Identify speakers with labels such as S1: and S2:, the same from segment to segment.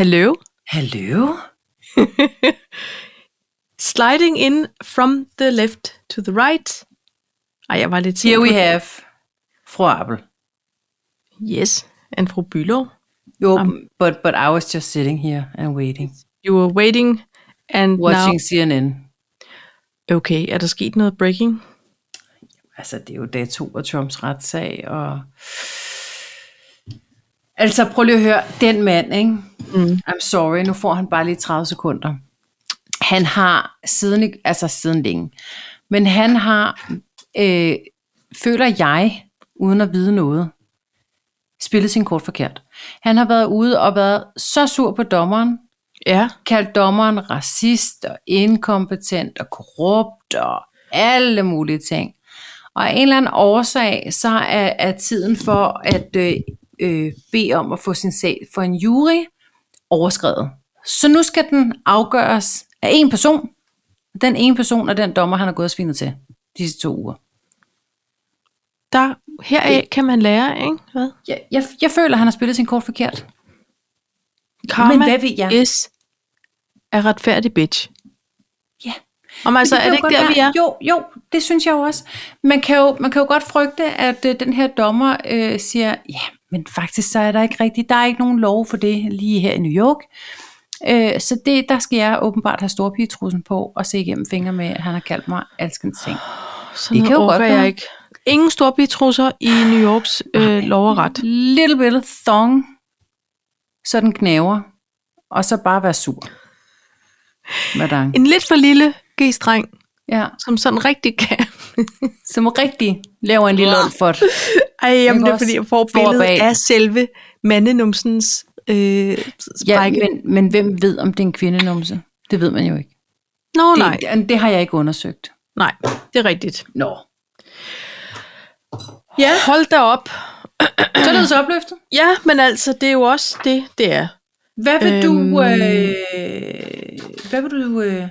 S1: Hello.
S2: Hello?
S1: Sliding in from the left to the right. Ej, jeg var lidt
S2: Here we have fru Appel.
S1: Yes, and fru Bülow.
S2: Jo,
S1: Um,
S2: but, but I was just sitting here and waiting.
S1: You were waiting, and
S2: Watching CNN.
S1: now... Okay, er der sket noget breaking?
S2: Altså, det er jo dag to af Trumps retssag, og... Altså, prøv lige at høre, den mand, ikke?
S1: Mm.
S2: I'm sorry, nu får han bare lige 30 sekunder. Han har siden, altså siden længe, men han har, øh, føler jeg, uden at vide noget, spillet sin kort forkert. Han har været ude og været så sur på dommeren,
S1: Ja.
S2: kaldt dommeren racist og inkompetent og korrupt og alle mulige ting. Og af en eller anden årsag, så er, er tiden for at øh, øh, bede om at få sin sag for en jury overskrevet. Så nu skal den afgøres af en person. Den ene person er den dommer, han har gået og svinet til disse to uger.
S1: Der, heraf kan man lære, ikke? Hvad?
S2: Jeg, jeg, jeg føler, at han har spillet sin kort forkert.
S1: Karma
S2: Men hvad ved jeg?
S1: is er retfærdig bitch. Om altså,
S2: Men
S1: er det ikke
S2: jo
S1: der, vi er?
S2: Jo, jo, det synes jeg jo også. Man kan jo, man kan jo godt frygte, at øh, den her dommer øh, siger, ja, men faktisk så er der ikke rigtigt, der er ikke nogen lov for det lige her i New York. Øh, så det, der skal jeg åbenbart have storpigetrussen på og se igennem fingre med, at han har kaldt mig alskens ting. Det
S1: det
S2: kan jo godt
S1: jeg
S2: være.
S1: ikke. Ingen storbitrusser i New Yorks øh, lov og ret.
S2: Little bit of thong, så den knæver, og så bare være sur. Madame.
S1: En lidt for lille g-streng,
S2: Ja,
S1: som sådan rigtig kan.
S2: som rigtig laver en lille olfert.
S1: Ej, jamen, det er fordi, jeg får
S2: For
S1: billedet
S2: bag.
S1: af selve mandenumsens øh,
S2: Ja, men, men hvem ved, om det er en kvindenumse? Det ved man jo ikke.
S1: Nå, nej.
S2: Det, det, det har jeg ikke undersøgt.
S1: Nej, det er rigtigt.
S2: Nå.
S1: Ja. Hold da op.
S2: Så er det så opløftet.
S1: Ja, men altså, det er jo også det, det er.
S2: Hvad vil
S1: Øhm.
S2: du... Øh, hvad vil du øh,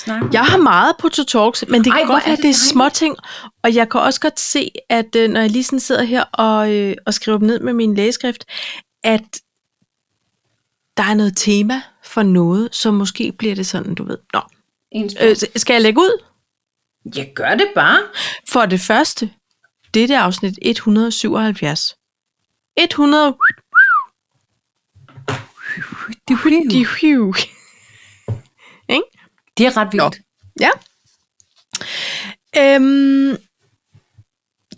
S2: snakke?
S1: Jeg har meget på to talks, men det kan
S2: Ej,
S1: godt
S2: er
S1: være, at det er
S2: dejligt.
S1: små ting. Og jeg kan også godt se, at øh, når jeg lige sådan sidder her og, øh, og skriver dem ned med min lægeskrift, at der er noget tema for noget, så måske bliver det sådan, du ved. Nå, øh, skal jeg lægge ud?
S2: Jeg gør det bare.
S1: For det første, det er afsnit 177. 100...
S2: Det.
S1: Ikke?
S2: Det er ret vildt.
S1: Ja. Øhm,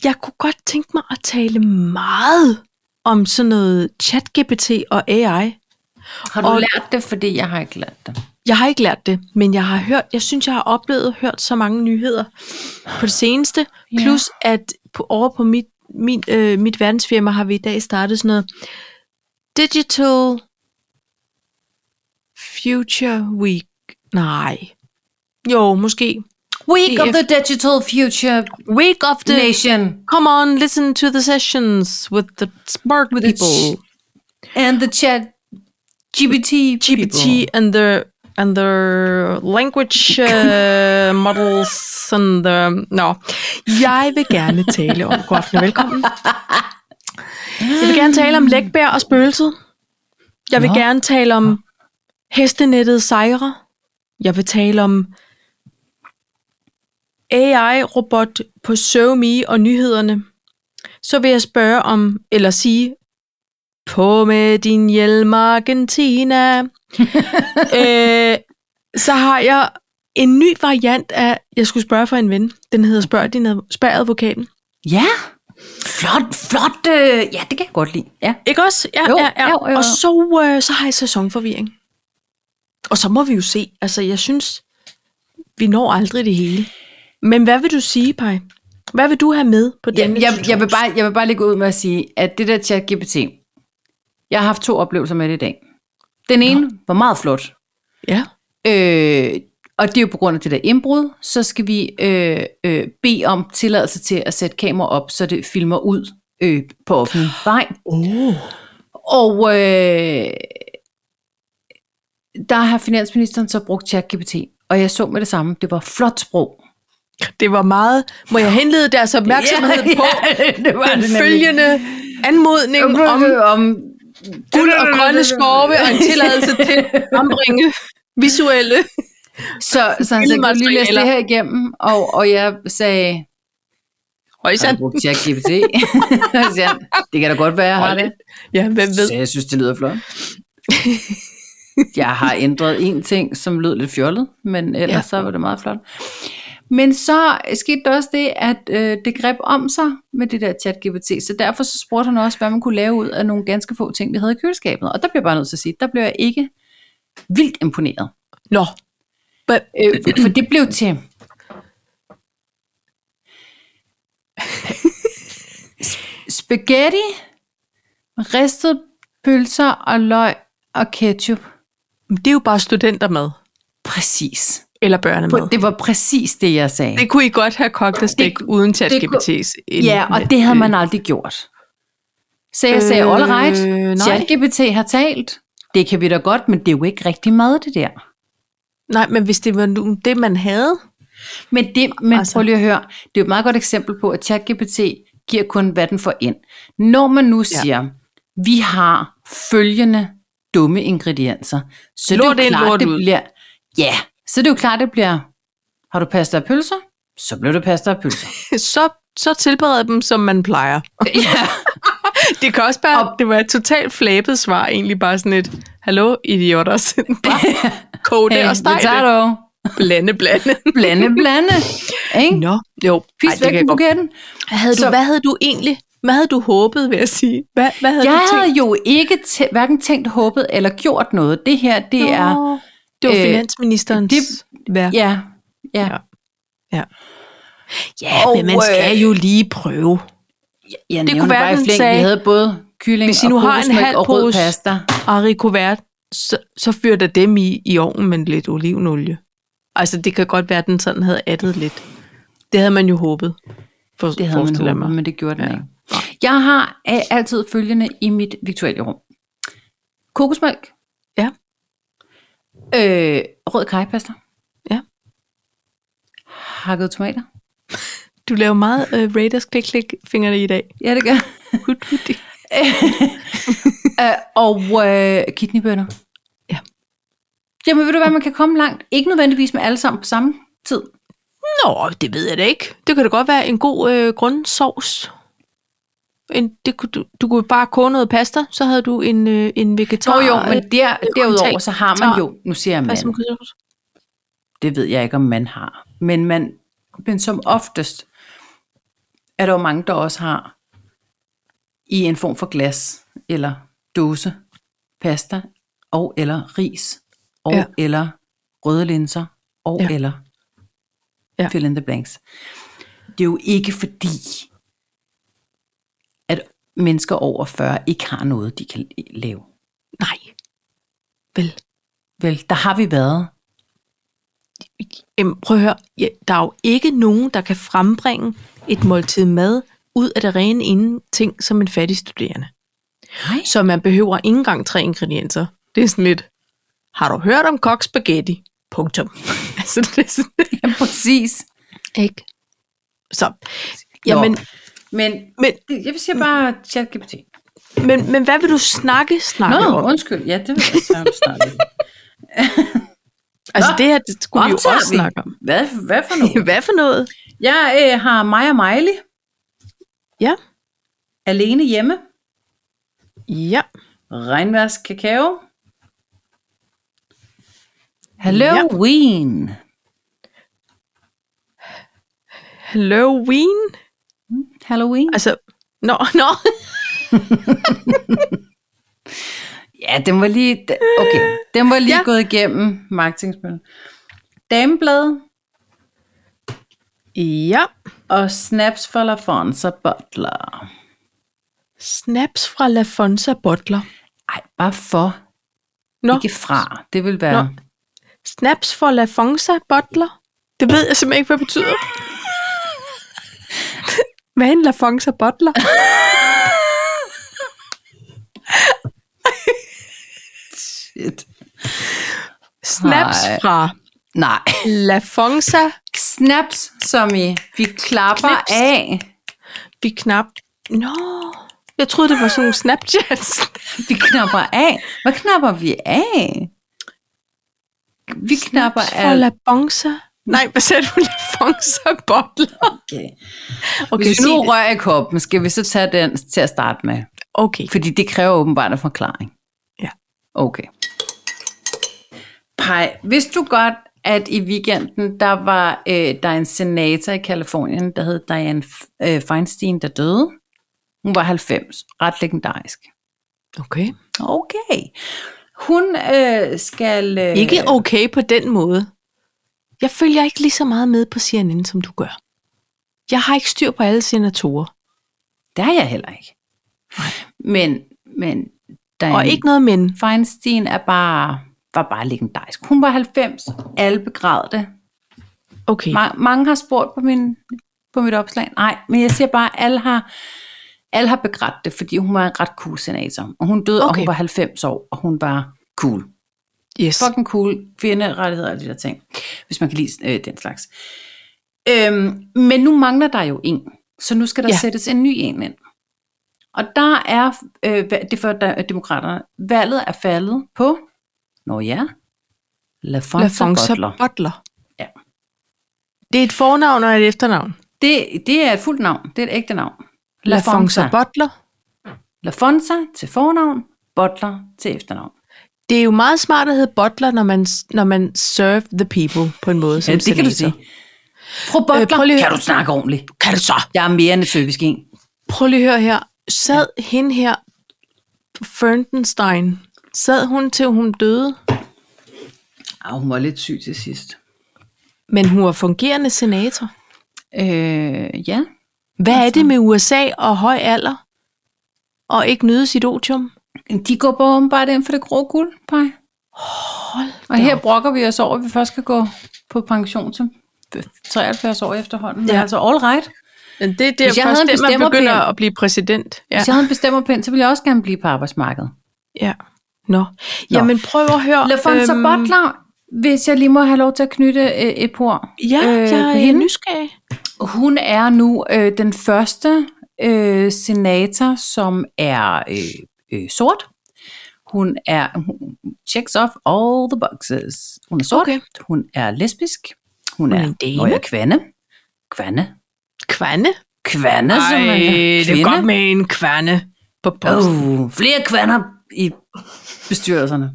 S1: jeg kunne godt tænke mig at tale meget om sådan noget chat-GPT og AI.
S2: Har du
S1: Og-
S2: lært det, fordi jeg har ikke lært det?
S1: Jeg har ikke lært det, men jeg har hørt, jeg synes, jeg har oplevet og hørt så mange nyheder på det seneste.
S2: Ja.
S1: Plus, at på, over på mit, min, øh, mit verdensfirma har vi i dag startet sådan noget Digital Future Week. Nej. Jo, måske.
S2: Week of the Digital Future
S1: Week of the
S2: Nation
S1: Come on, listen to the sessions with the smart
S2: With the
S1: people.
S2: and the chat GPT
S1: GPT
S2: people.
S1: and the and the language uh, models and the... Nå, jeg vil gerne tale om... God aften og velkommen. Jeg vil gerne tale om lækbær og spøgelset. Jeg vil
S2: Nå.
S1: gerne tale om hestenettet sejre. Jeg vil tale om AI-robot på SoMe og nyhederne. Så vil jeg spørge om, eller sige, på med din hjelm, Argentina. øh, så har jeg en ny variant af, jeg skulle spørge for en ven. Den hedder Spørg, din, ad- spørg advokaten.
S2: Ja. Flot, flot. Øh, ja, det kan jeg godt lide. Ja.
S1: Ikke også? Ja,
S2: Jo,
S1: ja, ja.
S2: jo, jo.
S1: Og så, øh, så har jeg sæsonforvirring. Og så må vi jo se. Altså, jeg synes, vi når aldrig det hele. Men hvad vil du sige, Paj? Hvad vil du have med på denne
S2: jeg, jeg, vil bare, jeg vil bare lige gå ud med at sige, at det der chat GPT, jeg har haft to oplevelser med det i dag. Den ene var meget flot.
S1: Ja.
S2: Øh, og det er jo på grund af det der indbrud, så skal vi øh, øh, bede om tilladelse til at sætte kamera op, så det filmer ud øh, på offentlig vej.
S1: Oh.
S2: Og øh, der har finansministeren så brugt ChatGPT, og jeg så med det samme, det var flot sprog.
S1: Det var meget... Må jeg henlede deres opmærksomhed på
S2: det var
S1: den
S2: det nemlig.
S1: følgende anmodning om...
S2: om,
S1: guld og grønne skove og en tilladelse til at frembringe visuelle.
S2: Så, så han sagde, kan lige læse det her igennem? Og, og jeg sagde, har
S1: Højsand.
S2: du brugt ChatGPT? Det kan da godt være, jeg har det.
S1: Ja, hvem ved?
S2: Så jeg synes, det lyder flot. Jeg har ændret en ting, som lød lidt fjollet, men ellers
S1: Ja.
S2: så var det meget flot. Men så skete der også det, at øh, det greb om sig med det der ChatGPT, så derfor så spurgte han også, hvad man kunne lave ud af nogle ganske få ting, vi havde i køleskabet. Og der bliver jeg bare nødt til at sige, der blev jeg ikke vildt imponeret.
S1: Nå. But,
S2: Øh, for det blev til spaghetti, ristet pølser og løg og ketchup.
S1: Det er jo bare studentermad.
S2: Præcis.
S1: Eller børnemad.
S2: Det var præcis det, jeg sagde.
S1: Det kunne I godt have kogt og stegt
S2: Det-
S1: uden
S2: det kunne-
S1: ChatGPT's.
S2: Ja, og det havde man aldrig gjort. Så jeg sagde,
S1: Øh,
S2: all right. ChatGPT har talt. Det kan vi da godt, men det er jo ikke rigtig mad, det der.
S1: Nej, men hvis det var nu det, man havde.
S2: Men, det, men
S1: Altså.
S2: prøv lige at høre, det er jo et meget godt eksempel på, at ChatGPT giver kun, hvad den får ind. Når man nu siger, vi har følgende dumme ingredienser, så
S1: Lort
S2: det er jo klart, det bliver, ja, så det er jo klart, det bliver, har du pasta og pølser? Så bliver det pasta og pølser.
S1: Så, så tilbered dem, som man plejer.
S2: ja.
S1: Det kan også bare, det var et totalt flabet svar, egentlig bare sådan et, hallo idioter, bare kog det og steg det.
S2: potato.
S1: Blande, blande.
S2: Blande, blande. Ikke?
S1: Nå, jo.
S2: Pis
S1: det
S2: væk buketten.
S1: Hvad havde, du,
S2: Så-
S1: hvad havde du egentlig, hvad havde du håbet, vil jeg sige? Hvad, hvad havde
S2: Jeg
S1: du
S2: havde
S1: tænkt?
S2: jo ikke tæ- hverken tænkt, håbet eller gjort noget. Det her, det er...
S1: Nå, det var
S2: øh,
S1: finansministerens
S2: det-
S1: værk.
S2: Ja, ja.
S1: Ja. Ja,
S2: Og,
S1: men man skal
S2: øh,
S1: jo lige prøve.
S2: Jeg
S1: Det
S2: det
S1: kunne være, den sagde,
S2: Vi havde både kylling
S1: hvis I
S2: og
S1: nu har en halv
S2: og rød pasta.
S1: Haricot så, så fyr der dem i, i ovnen med lidt olivenolie. Altså, det kan godt være, at den sådan havde addet lidt. Det havde man jo håbet. For,
S2: Det havde man
S1: jeg
S2: håbet,
S1: mig.
S2: men det gjorde den
S1: Ja.
S2: ikke. Jeg har øh, altid følgende i mit viktualierum. Kokosmælk.
S1: Ja.
S2: Øh, rød kajpasta.
S1: Ja.
S2: Hakket tomater.
S1: Du laver meget uh, Raiders klik klik fingrene i dag.
S2: Ja, det gør.
S1: Hut, hut.
S2: øh, Og øh, kidneybønner.
S1: Ja.
S2: Jamen ved du hvad, man kan komme langt. Ikke nødvendigvis med alle sammen på samme tid.
S1: Nå, det ved jeg da ikke. Det kan da godt være en god øh, grundsovs. En, det, kunne du, du kunne bare koge noget pasta, så havde du en, øh, en vegetar.
S2: Jo jo, men der, derudover så har man jo, nu siger jeg man, det ved jeg ikke om man har, men, man, men som oftest er der jo mange, der også har i en form for glas eller dåse pasta og eller ris og
S1: Ja.
S2: eller røde linser og
S1: Ja.
S2: eller
S1: Ja.
S2: fill in the blanks. Det er jo ikke fordi, mennesker over 40 ikke har noget, de kan lave.
S1: Nej. Vel.
S2: Vel, der har vi været.
S1: Jamen, prøv at høre. Ja, der er jo ikke nogen, der kan frembringe et måltid mad ud af det rene ingenting som en fattig studerende.
S2: Nej.
S1: Så man behøver ikke engang tre ingredienser. Det er sådan lidt, har du hørt om kok spaghetti? Punktum. altså, det er sådan,
S2: Ja, præcis.
S1: ikke? Så, jamen,
S2: Men,
S1: men,
S2: det- jeg vil sige bare ChatGPT.
S1: men, men hvad vil du snakke, snakke
S2: Nå,
S1: om?
S2: undskyld. Ja, det vil jeg så snakke
S1: Altså,
S2: Nå,
S1: det her det skulle vi jo også snakke om.
S2: Hvad, hvad for noget?
S1: Hvad for noget?
S2: Jeg øh, har Maja Miley.
S1: Ja.
S2: Alene hjemme.
S1: Ja.
S2: Regnværs kakao. Halloween.
S1: Halloween?
S2: Halloween.
S1: Altså, nå, nå.
S2: Ja, den var lige... Okay, den var lige
S1: Ja.
S2: gået igennem marketingspil. Dameblad
S1: Ja.
S2: og snaps for LaFonza Butler.
S1: Snaps fra La Fonza Bottler.
S2: Ej, bare for.
S1: Nå,
S2: Ikke fra. Det vil være...
S1: Nå. snaps fra La Fonza Bottler. Det ved jeg simpelthen ikke, hvad det betyder. Hvad er en La Fonza Bottler?
S2: Shit.
S1: Snaps
S2: Nej.
S1: fra
S2: Nej.
S1: La Fonza.
S2: Snaps, som i vi klapper
S1: Knips.
S2: af.
S1: Vi knap. Nå. Jeg troede, det var sådan nogle Snapchats.
S2: Vi knapper af. Hvad knapper vi af? Vi knapper
S1: For
S2: af.
S1: Bonza. Nej, hvad sagde du? La Bonza bottler.
S2: Okay.
S1: Okay,
S2: Hvis
S1: sig
S2: nu rører i koppen, skal vi så tage den til at starte med?
S1: okay.
S2: Fordi det kræver åbenbart en forklaring.
S1: Ja.
S2: Okay. Pej, vidste du godt, at i weekenden, der var øh, der er en senator i Kalifornien, der hed Diane øh, Feinstein, der døde. Hun var 90. Ret legendarisk.
S1: Okay.
S2: Okay. Hun øh, skal... Øh,
S1: Ikke okay på den måde. Jeg følger ikke lige så meget med på CNN, som du gør. Jeg har ikke styr på alle senatorer.
S2: Det har jeg heller ikke. Men, men Diane
S1: Og ikke noget men.
S2: Feinstein er bare, var bare legendarisk. Hun var 90. Alle begræd det.
S1: Okay.
S2: Ma- mange har spurgt på, min, på mit opslag. Nej, men jeg siger bare, at alle har, alle har begrædt det, fordi hun var en ret cool senator. Og hun døde, okay. og hun var 90 år, og hun var cool.
S1: Yes.
S2: Fucking cool. Kvinderettigheder og de der ting. Hvis man kan lide øh, den slags. Øhm, men nu mangler der jo en. Så nu skal der ja. Sættes en ny en ind. Og der er, øh, det for der- demokraterne, valget er faldet på, nå ja, LaFonza
S1: LaFonza
S2: Butler.
S1: Butler.
S2: Ja.
S1: Det er et fornavn og et efternavn.
S2: Det, det er et fuldt navn. Det er et ægte navn.
S1: LaFonza
S2: LaFonza.
S1: Butler.
S2: LaFonza til fornavn, Butler til efternavn.
S1: Det er jo meget smart at hedde Butler, når man, når man serve the people på en måde som
S2: Ja, det kan du
S1: senator.
S2: sige. Fru Butler, øh,
S1: lige at
S2: kan du snakke ordentligt?
S1: Kan du så?
S2: Jeg er mere end et servisk en.
S1: Prøv lige at høre her. Sad ja. hende her, Ferndenstein, sad hun til hun døde,
S2: Ah, hun var lidt syg til sidst.
S1: men hun var fungerende senator.
S2: Øh, ja.
S1: Hvad er det med USA og høj alder? Og ikke nyde sit otium?
S2: De går bare åbenbart ind for det grå guld, Paj.
S1: Hold
S2: Og her brokker vi os over, at vi først skal gå på pension til 73 år efterhånden. Men
S1: Ja.
S2: altså all right.
S1: Men det er
S2: Hvis jeg havde
S1: først,
S2: en
S1: det, man begynder at blive præsident. Ja.
S2: Hvis jeg havde en bestemmerpind, så ville jeg også gerne blive på arbejdsmarkedet.
S1: ja. Nå. Jamen prøv at høre.
S2: LaFonza øhm, Butler, hvis jeg lige må have lov til at knytte øh, et par
S1: Ja,
S2: øh,
S1: jeg er
S2: hende.
S1: nysgerrig.
S2: Hun er nu øh, den første øh, senator, som er øh, øh, sort. Hun er hun checks off all the boxes. Hun er sort.
S1: Okay.
S2: Hun er lesbisk. Hun,
S1: Hun er en dame.
S2: Nå, kvande. Kvande.
S1: Kvande?
S2: Kvande,
S1: Ej,
S2: som man
S1: det er godt med en kvande på posten.
S2: Oh, flere kvander i bestyrelserne.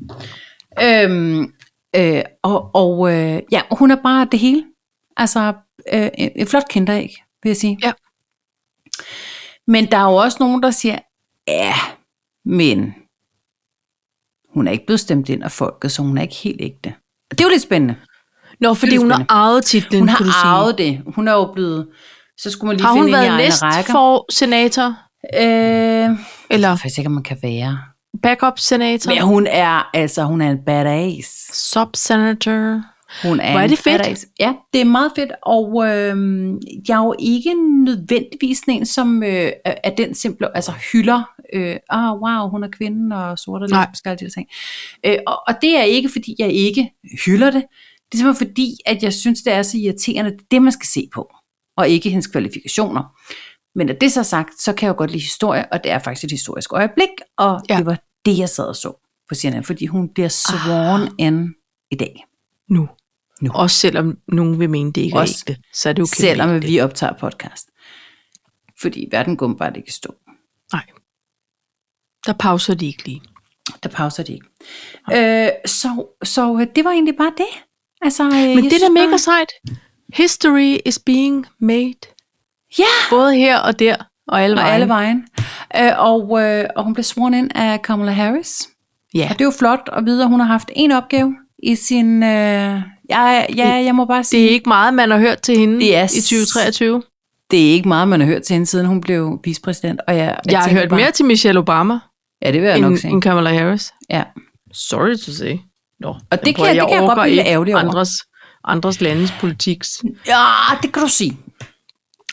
S2: Øhm, øh, og og øh, ja, hun er bare det hele. Altså, øh, en, en flot kinderæg, vil jeg sige.
S1: Ja.
S2: Men der er jo også nogen, der siger, ja, men hun er ikke blevet stemt ind af folket, så hun er ikke helt ægte. Og det er jo lidt spændende.
S1: Nå, fordi hun har arvet titlen,
S2: Hun har
S1: sige.
S2: arvet det. Hun er jo blevet... Så skulle man lige
S1: Har
S2: finde
S1: hun
S2: ind i
S1: været næst
S2: rækker.
S1: for senator?
S2: Øh, jeg
S1: Eller
S2: er faktisk ikke, om man kan være.
S1: backup senator?
S2: Men hun er, altså, hun er en badass.
S1: Sub-senator?
S2: Hun er
S1: Hvor er det fedt.
S2: badass. Ja, det er meget fedt, og øh, jeg er jo ikke nødvendigvis en, som øh, er er den simple, altså hylder, øh, ah oh, wow, hun er kvinde og sort og lesbisk og de ting. Øh, og, og det er ikke, fordi jeg ikke hylder det. Det er simpelthen fordi, at jeg synes, det er så irriterende, det det, man skal se på, og ikke hendes kvalifikationer. Men at det så sagt, så kan jeg jo godt lide historie, og det er faktisk et historisk øjeblik, og ja. Det var det, jeg sad og så på CNN, fordi hun bliver sworn ah. in i dag.
S1: Nu.
S2: Nu.
S1: Også selvom nogen vil mene, det ikke
S2: Også
S1: er ægte. Så er det okay.
S2: selvom vi optager podcast. Fordi verden går bare ikke stå.
S1: Nej. Der pauser de ikke lige.
S2: Der pauser de ikke. Øh, så, så det var egentlig bare det. Altså, øh,
S1: Men det er
S2: synes
S1: mega sejt. History is being made.
S2: Ja,
S1: Både her og der, og alle
S2: og
S1: vejen.
S2: alle vejen. Øh, og, øh, og hun blev sworn ind af Kamala Harris.
S1: Ja.
S2: Og det er jo flot at vide, at hun har haft en opgave i sin... Øh, ja, ja, jeg må bare sige,
S1: Det er ikke meget, man har hørt til hende
S2: er
S1: i 2023.
S2: det er ikke meget, man har hørt til hende, siden hun blev vicepræsident. Og jeg, jeg,
S1: Jeg har hørt
S2: bare,
S1: mere til Michelle Obama,
S2: Ja, det vil jeg nok
S1: end,
S2: sige.
S1: end Kamala Harris.
S2: Ja.
S1: Sorry to say. Nå,
S2: Og det kan, jeg, det kan jeg godt blive ærgerlig over.
S1: andres, andres landes politik.
S2: Ja, det kan du sige.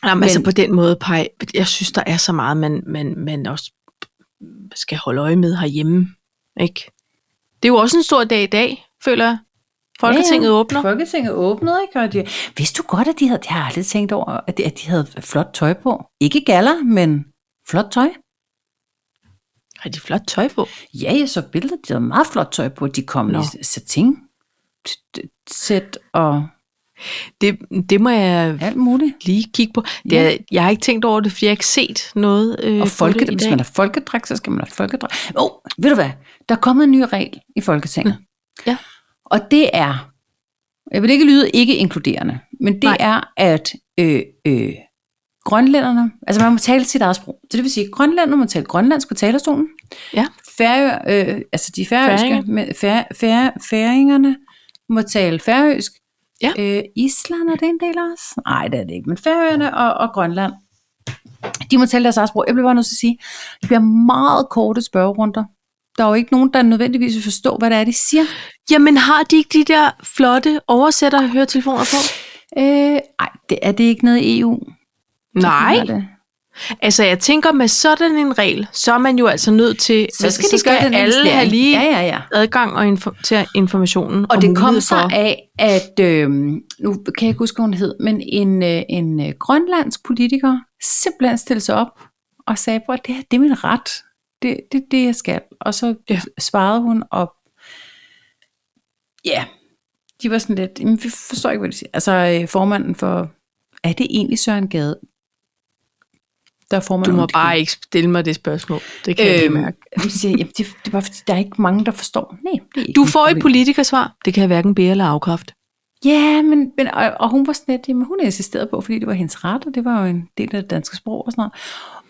S1: Jamen,
S2: Men-
S1: altså på den måde, Paj, jeg synes, der er så meget, man, man, man også skal holde øje med herhjemme. Ikke? Det er jo også en stor dag i dag, føler jeg. Folketinget
S2: Ja, ja.
S1: åbner.
S2: Folketinget åbnede, ikke? Og de, vidste du godt, at de havde, det har jeg aldrig tænkt over, at de, at de havde flot tøj på? Ikke galler, men flot tøj.
S1: Har de flot tøj på?
S2: Ja, jeg så billeder, de havde meget flot tøj på. De kom
S1: Nå.
S2: i satin sæt og
S1: Det, det må jeg
S2: alt muligt.
S1: lige kigge på. Det
S2: Ja.
S1: er, jeg har ikke tænkt over det, fordi jeg har ikke set noget øh,
S2: Og folke, hvis man har folkedræk, så skal man have folkedræk. Åh, oh, ved du hvad? Der er kommet en ny regel i Folketinget.
S1: Ja.
S2: Og det er, jeg vil ikke lyde ikke inkluderende, men det.
S1: Nej.
S2: er, at øh, øh, grønlænderne, altså man må tale sit eget sprog. Så det vil sige, at grønlænderne må tale grønlandsk på talerstolen.
S1: Ja.
S2: Færø, øh, altså de færøske, med, fær, fær, færingerne må tale færøsk.
S1: Ja.
S2: Øh, Island er det en del af os? Nej, det er det ikke. Men Færøerne og, og Grønland, de må tale deres eget sprog. Jeg bliver bare nødt til at sige, det bliver meget korte spørgerunder. Der er jo ikke nogen, der nødvendigvis vil forstå, hvad det er, de siger.
S1: Jamen har de ikke de der flotte oversætter høretelefoner på?
S2: Øh, ej, det er det ikke noget i EU?
S1: Nej.
S2: Det?
S1: Altså jeg tænker med sådan en regel, så er man jo altså nødt til,
S2: Så skal de gøre den
S1: alle have lige
S2: Ja, ja, ja.
S1: adgang og info- til informationen.
S2: Og det kom sig af, at, øh, nu kan jeg ikke huske, hvad hun hed, men en, øh, en øh, grønlandsk politiker simpelthen stillede sig op og sagde, at det her det er min ret. Det det, er det, jeg skal. Og så
S1: Ja.
S2: svarede hun, og ja, de var sådan lidt, vi forstår ikke, hvad de siger. Altså øh, formanden for, er det egentlig Søren Gade? Der er
S1: Du
S2: formanden
S1: må bare ikke stille mig det spørgsmål. Det kan jeg
S2: øhm,
S1: mærke.
S2: de siger, jamen, det, det er bare fordi, der er ikke mange, der forstår. Nej, det
S1: Du får et politikersvar. Det kan jeg hverken bære eller afkræfte.
S2: Ja, men, men og, og hun var sådan lidt, jamen hun insisterede på, fordi det var hendes ret, og det var jo en del af det danske sprog og sådan noget.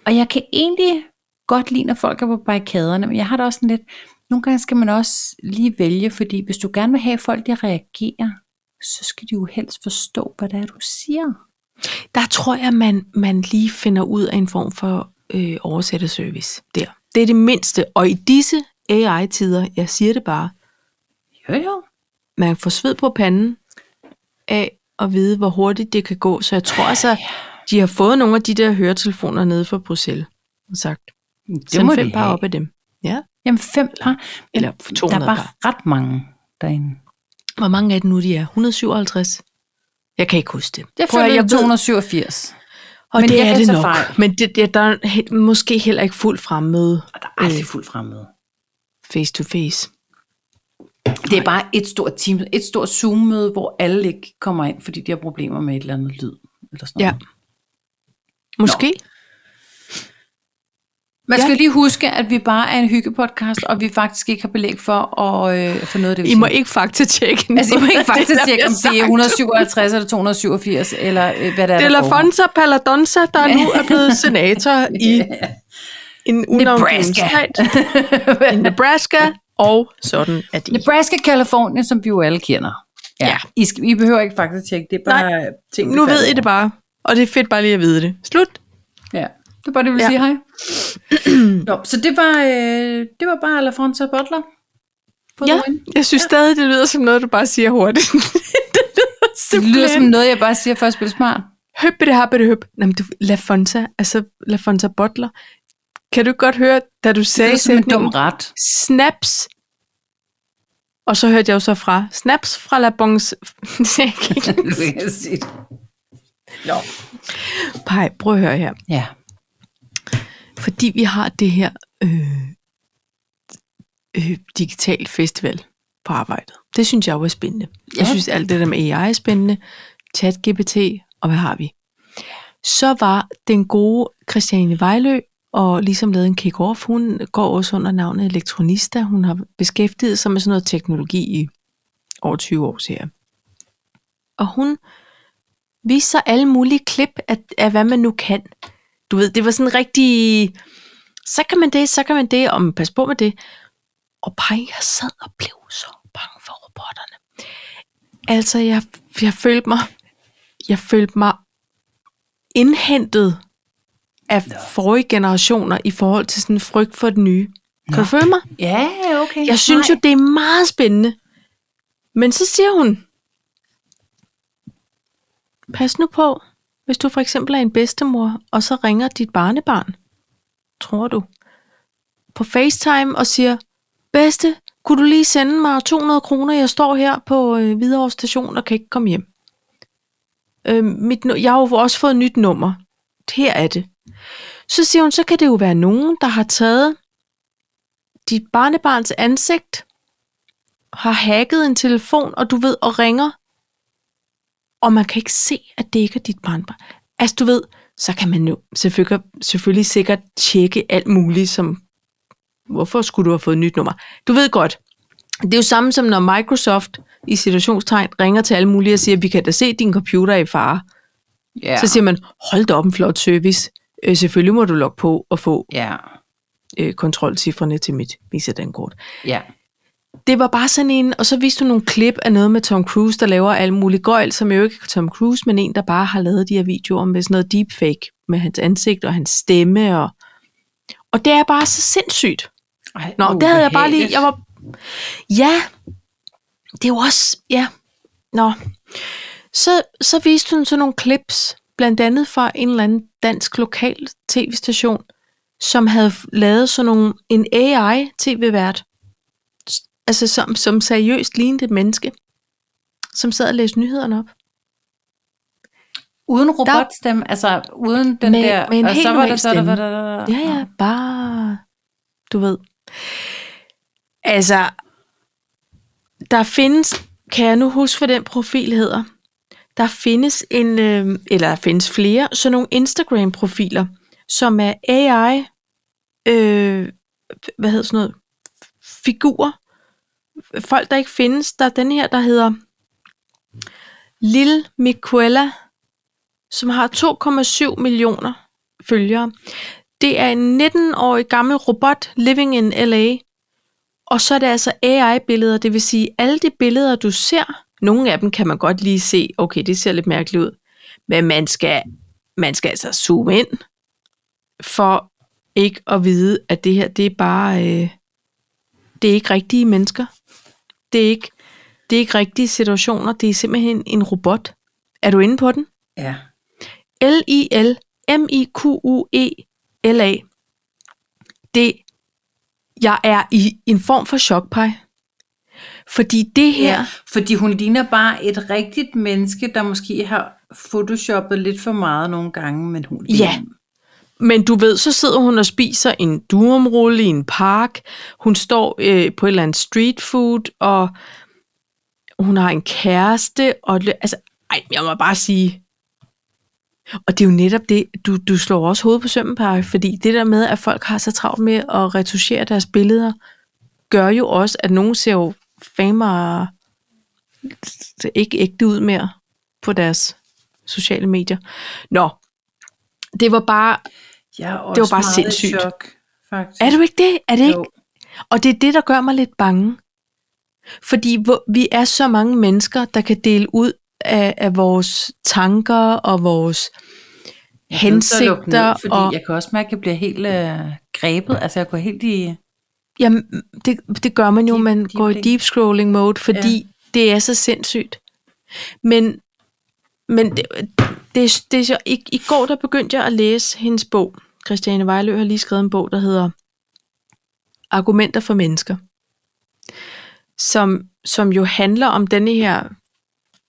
S2: Og jeg kan egentlig godt lide, når folk er på barrikaderne, men jeg har da også sådan lidt, nogle gange skal man også lige vælge, fordi hvis du gerne vil have folk, der reagerer, så skal de jo helst forstå, hvad det er, du siger.
S1: Der tror jeg, man, man lige finder ud af en form for øh, oversætterservice der. Det er det mindste. Og i disse AI-tider, jeg siger det bare,
S2: Jo, jo.
S1: man får sved på panden af at vide, hvor hurtigt det kan gå. Så jeg tror altså, de har fået nogle af de der høretelefoner nede fra Bruxelles. Og sagt,
S2: Det
S1: send
S2: må
S1: fem
S2: de
S1: par
S2: have.
S1: op af dem. Ja,
S2: Jamen fem par.
S1: eller
S2: Der
S1: 200
S2: er bare
S1: par.
S2: ret mange derinde.
S1: Hvor mange af dem nu de er? 157? Jeg kan ikke huske det.
S2: Jeg
S1: Prøv at- jeg
S2: jeg
S1: ved-
S2: 287.
S1: Og
S2: Men
S1: det er det
S2: tage
S1: nok.
S2: fejl.
S1: Men det, det, der er he- måske heller ikke fuldt fremmøde
S2: Og der er aldrig fuldt fremmøde.
S1: face to face.
S2: Det er bare et stort team, et stort Zoom-møde, hvor alle ikke kommer ind, fordi de har problemer med et eller andet lyd. Eller sådan
S1: Ja.
S2: noget.
S1: Måske.
S2: Man
S1: Ja.
S2: skal lige huske, at vi bare er en hyggepodcast, og vi faktisk ikke har belæg for, at, øh, for noget af det, vi
S1: I må
S2: siger.
S1: ikke faktatjekke
S2: Altså, I må ikke faktisk
S1: der
S2: tjekke,
S1: bliver
S2: om det er
S1: sagt.
S2: 157 eller 287, eller øh, hvad det er,
S1: Det er
S2: der.
S1: Lafonza Paladonza, der nu er blevet senator i en unavngiven stat i Nebraska, og sådan er det.
S2: Nebraska, Californien, som vi jo alle kender. Ja.
S1: Ja.
S2: I, skal, I behøver ikke faktisk tjekke, det er bare Nej. ting,
S1: Nu ved I det bare, og det er fedt bare lige at vide det. Slut.
S2: Ja, det var bare det, ville
S1: Ja.
S2: sige hej. Nå, så det var, øh, det var bare Lafonza Butler. På
S1: Ja, jeg synes stadig, det lyder som noget, du bare siger hurtigt. det lyder
S2: Det lyder som noget, jeg bare siger for at spille smart.
S1: Høb det har det høb. Jamen, du, Lafonza, altså Lafonza Butler. Kan du godt høre, da du
S2: Det
S1: sagde
S2: er som en dum ret.
S1: snaps, og så hørte jeg jo så fra, snaps fra La Bons... Jeg kan ikke
S2: sige det. Nå.
S1: Pej, prøv at høre her.
S2: Ja.
S1: Fordi vi har det her øh, øh, digital festival på arbejdet. Det synes jeg jo er spændende. Jeg
S2: Ja.
S1: synes alt det der med AI er spændende. ChatGPT, og hvad har vi? Så var den gode Christiane Vejlø, og ligesom lavet en kick-off. Hun går også under navnet elektronista. Hun har beskæftiget sig med sådan noget teknologi i over 20 år, siger jeg. Og hun viste sig alle mulige klip af, af, hvad man nu kan. Du ved, det var sådan rigtig, så kan man det, så kan man det, og pas på med det. Og bare jeg sad og blev så bange for robotterne. Altså, jeg, jeg følte mig, jeg følte mig indhentet af
S2: Nå.
S1: forrige generationer i forhold til sådan en frygt for det nye. Kan
S2: Nå.
S1: du følge mig?
S2: Ja, okay.
S1: Jeg synes jo, det er meget spændende. Men så siger hun, pas nu på, hvis du for eksempel er en bedstemor, og så ringer dit barnebarn, tror du, på FaceTime og siger, bedste, kunne du lige sende mig 200 kroner, jeg står her på øh, Hvidovre station og kan ikke komme hjem. Øh, mit, jeg har jo også fået et nyt nummer. Her er det. Så siger hun, så kan det jo være nogen, der har taget dit barnebarns ansigt, har hacket en telefon, og du ved, og ringer, og man kan ikke se, at det ikke er dit barnbarn. Altså, du ved, så kan man jo selvfølgelig, selvfølgelig sikkert tjekke alt muligt, som, hvorfor skulle du have fået et nyt nummer? Du ved godt, det er jo samme som når Microsoft i situationstegn ringer til alle mulige og siger, vi kan da se, at din computer er i fare.
S2: Ja.
S1: Så siger man, hold da op en flot service. Øh, selvfølgelig må du logge på og få
S2: ja.
S1: øh, kontrolcifrene til mit Visa-dankort.
S2: Ja.
S1: Det var bare sådan en, og så viste du nogle klip af noget med Tom Cruise, der laver alt muligt gøjl, som jo ikke er Tom Cruise, men en, der bare har lavet de her videoer med sådan noget deepfake, med hans ansigt og hans stemme. Og, og det er bare så sindssygt.
S2: Ej,
S1: Nå, det havde jeg bare lige, jeg var, ja, det er jo også, ja, nå. Så, så viste hun sådan nogle clips, blandt andet fra en eller anden dansk lokal tv-station, som havde lavet sådan nogle, en AI-tv-vært, altså som, som seriøst lignede et menneske, som sad og læste nyhederne op.
S2: Uden robotstemme, altså uden den
S1: Med-
S2: der...
S1: med en
S2: og
S1: helt
S2: så var der, så der,
S1: stemme.
S2: var der,
S1: Ja, ja, bare, du ved. Altså, der findes, kan jeg nu huske, hvad den profil hedder? Der findes en, øh, eller der findes flere, sådan nogle Instagram-profiler, som er AI, øh, hvad hedder sådan noget, figurer, folk, der ikke findes. Der er den her, der hedder Lil Miquela, som har 2,7 millioner følgere. Det er en 19-årig gammel robot living in LA. Og så er det altså AI-billeder, det vil sige, alle de billeder, du ser, nogle af dem kan man godt lige se, okay, det ser lidt mærkeligt ud, men man skal, man skal altså zoome ind, for ikke at vide, at det her, det er bare, øh, det er ikke rigtige mennesker. Det er ikke, det er ikke rigtige situationer, det er simpelthen en robot. Er du inde på den?
S2: Ja.
S1: L-I-L-M-I-Q-U-E-L-A. Det, jeg er i en form for chokpej. Fordi det her,
S2: ja. Fordi hun ligner bare et rigtigt menneske, der måske har photoshoppet lidt for meget nogle gange, men hun
S1: Ja men du ved, så sidder hun og spiser en durumrulle i en park. Hun står øh, på et eller andet street food, og hun har en kæreste. Og, altså, ej, jeg må bare sige... Og det er jo netop det, du, du slår også hovedet på sømmen, Paj, fordi det der med, at folk har så travlt med at retuschere deres billeder, gør jo også, at nogen ser jo famer øh, ikke ægte ud mere på deres sociale medier. Nå, det var bare,
S2: Jeg er også
S1: Det var bare
S2: meget
S1: sindssygt.
S2: chok, faktisk.
S1: er du ikke det? Er det ikke?
S2: Jo.
S1: Og det er det, der gør mig lidt bange. Fordi hvor, vi er så mange mennesker, der kan dele ud af, af vores tanker og vores
S2: Jeg er
S1: hensigter.
S2: ned, fordi
S1: og,
S2: jeg kan også mærke, at jeg bliver helt øh, grebet. Altså, jeg går helt i...
S1: jamen, det, det gør man jo,
S2: Deep-
S1: man
S2: deep
S1: går i deep scrolling mode, fordi ja. det er så sindssygt. Men, men det, det, det så, i, i går der begyndte jeg at læse hendes bog. Christiane Vejlø har lige skrevet en bog, der hedder Argumenter for mennesker. Som, som jo handler om denne her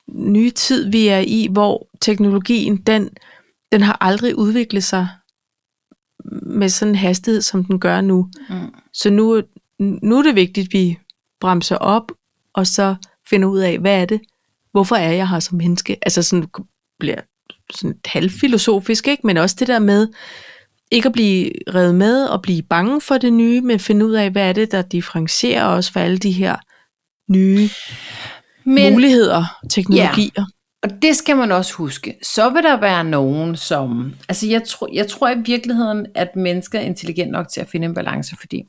S1: nye tid, vi er i, hvor teknologien, den, den har aldrig udviklet sig med sådan en hastighed, som den gør nu.
S2: Mm.
S1: Så nu, nu er det vigtigt, at vi bremser op, og så finder ud af, hvad er det? Hvorfor er jeg her som menneske? Altså sådan bliver sådan halvfilosofisk, ikke? Men også det der med, ikke at blive revet med og blive bange for det nye, men finde ud af, hvad er det, der differentierer os for alle de her nye
S2: Men,
S1: muligheder, teknologier.
S2: og det skal man også huske. Så vil der være nogen, som... Altså, jeg, tror, jeg tror i virkeligheden, at mennesker er intelligent nok til at finde en balance, fordi...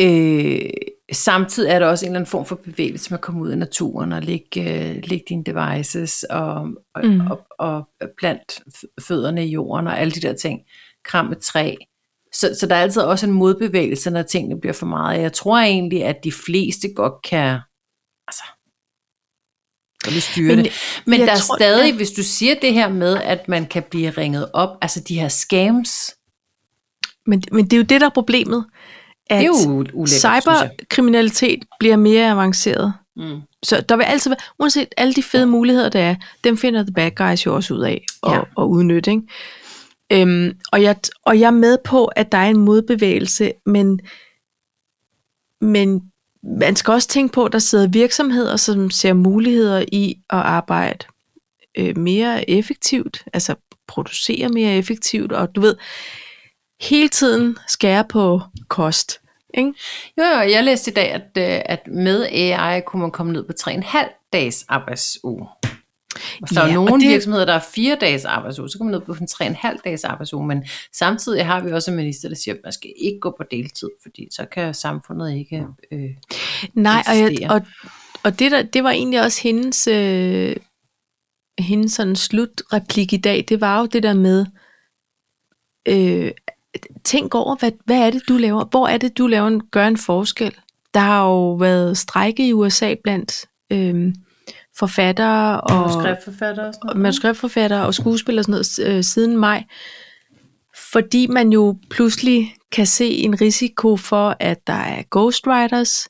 S2: Øh, samtidig er der også en eller anden form for bevægelse med at komme ud i naturen og lægge, øh, lægge dine devices og, og,
S1: Mm.
S2: og, og plant f- fødderne i jorden og alle de der ting. Kram et træ. Så, så der er altid også en modbevægelse, når tingene bliver for meget. Jeg tror egentlig, at de fleste godt kan altså, godt styre
S1: Men
S2: det. Men
S1: jeg
S2: der er
S1: tror-
S2: stadig,
S1: ja.
S2: hvis du siger det her med, at man kan blive ringet op, altså de her scams,
S1: Men, men det er jo det, der er problemet. At
S2: det er jo ulækkert,
S1: cyberkriminalitet bliver mere avanceret.
S2: Mm.
S1: Så der vil altid være, uanset alle de fede muligheder, der er, dem finder the bad guys jo også ud af at,
S2: Ja.
S1: at udnytte. Ikke? Øhm, og, jeg, og jeg er med på, at der er en modbevægelse, men, men man skal også tænke på, at der sidder virksomheder, som ser muligheder i at arbejde øh, mere effektivt, altså producere mere effektivt, og du ved, hele tiden skære på kost. Ikke?
S2: Jo, jo, jeg læste i dag, at, øh, at med AI kunne man komme ned på 3,5 dages arbejdsuge. Hvis der
S1: Ja,
S2: er
S1: og
S2: nogle
S1: det-
S2: virksomheder, der er fire dages arbejdsuge, så kommer man ned på en 3,5 dages arbejdsuge. Men samtidig har vi også en minister, der siger, at man skal ikke gå på deltid, fordi så kan samfundet ikke... Øh,
S1: Nej, og, jeg,
S2: eksistere.
S1: og, og det, der, det var egentlig også hendes, øh, hendes sådan slutreplik i dag, det var jo det der med, øh, tænk over, hvad, hvad er det, du laver? Hvor er det, du laver en, gør en forskel? Der har jo været strejke i USA blandt øh, forfattere og,
S2: manuskriptforfatter og
S1: og manuskriptforfattere og skuespillere og sådan noget, øh, siden maj. Fordi man jo pludselig kan se en risiko for, at der er ghostwriters,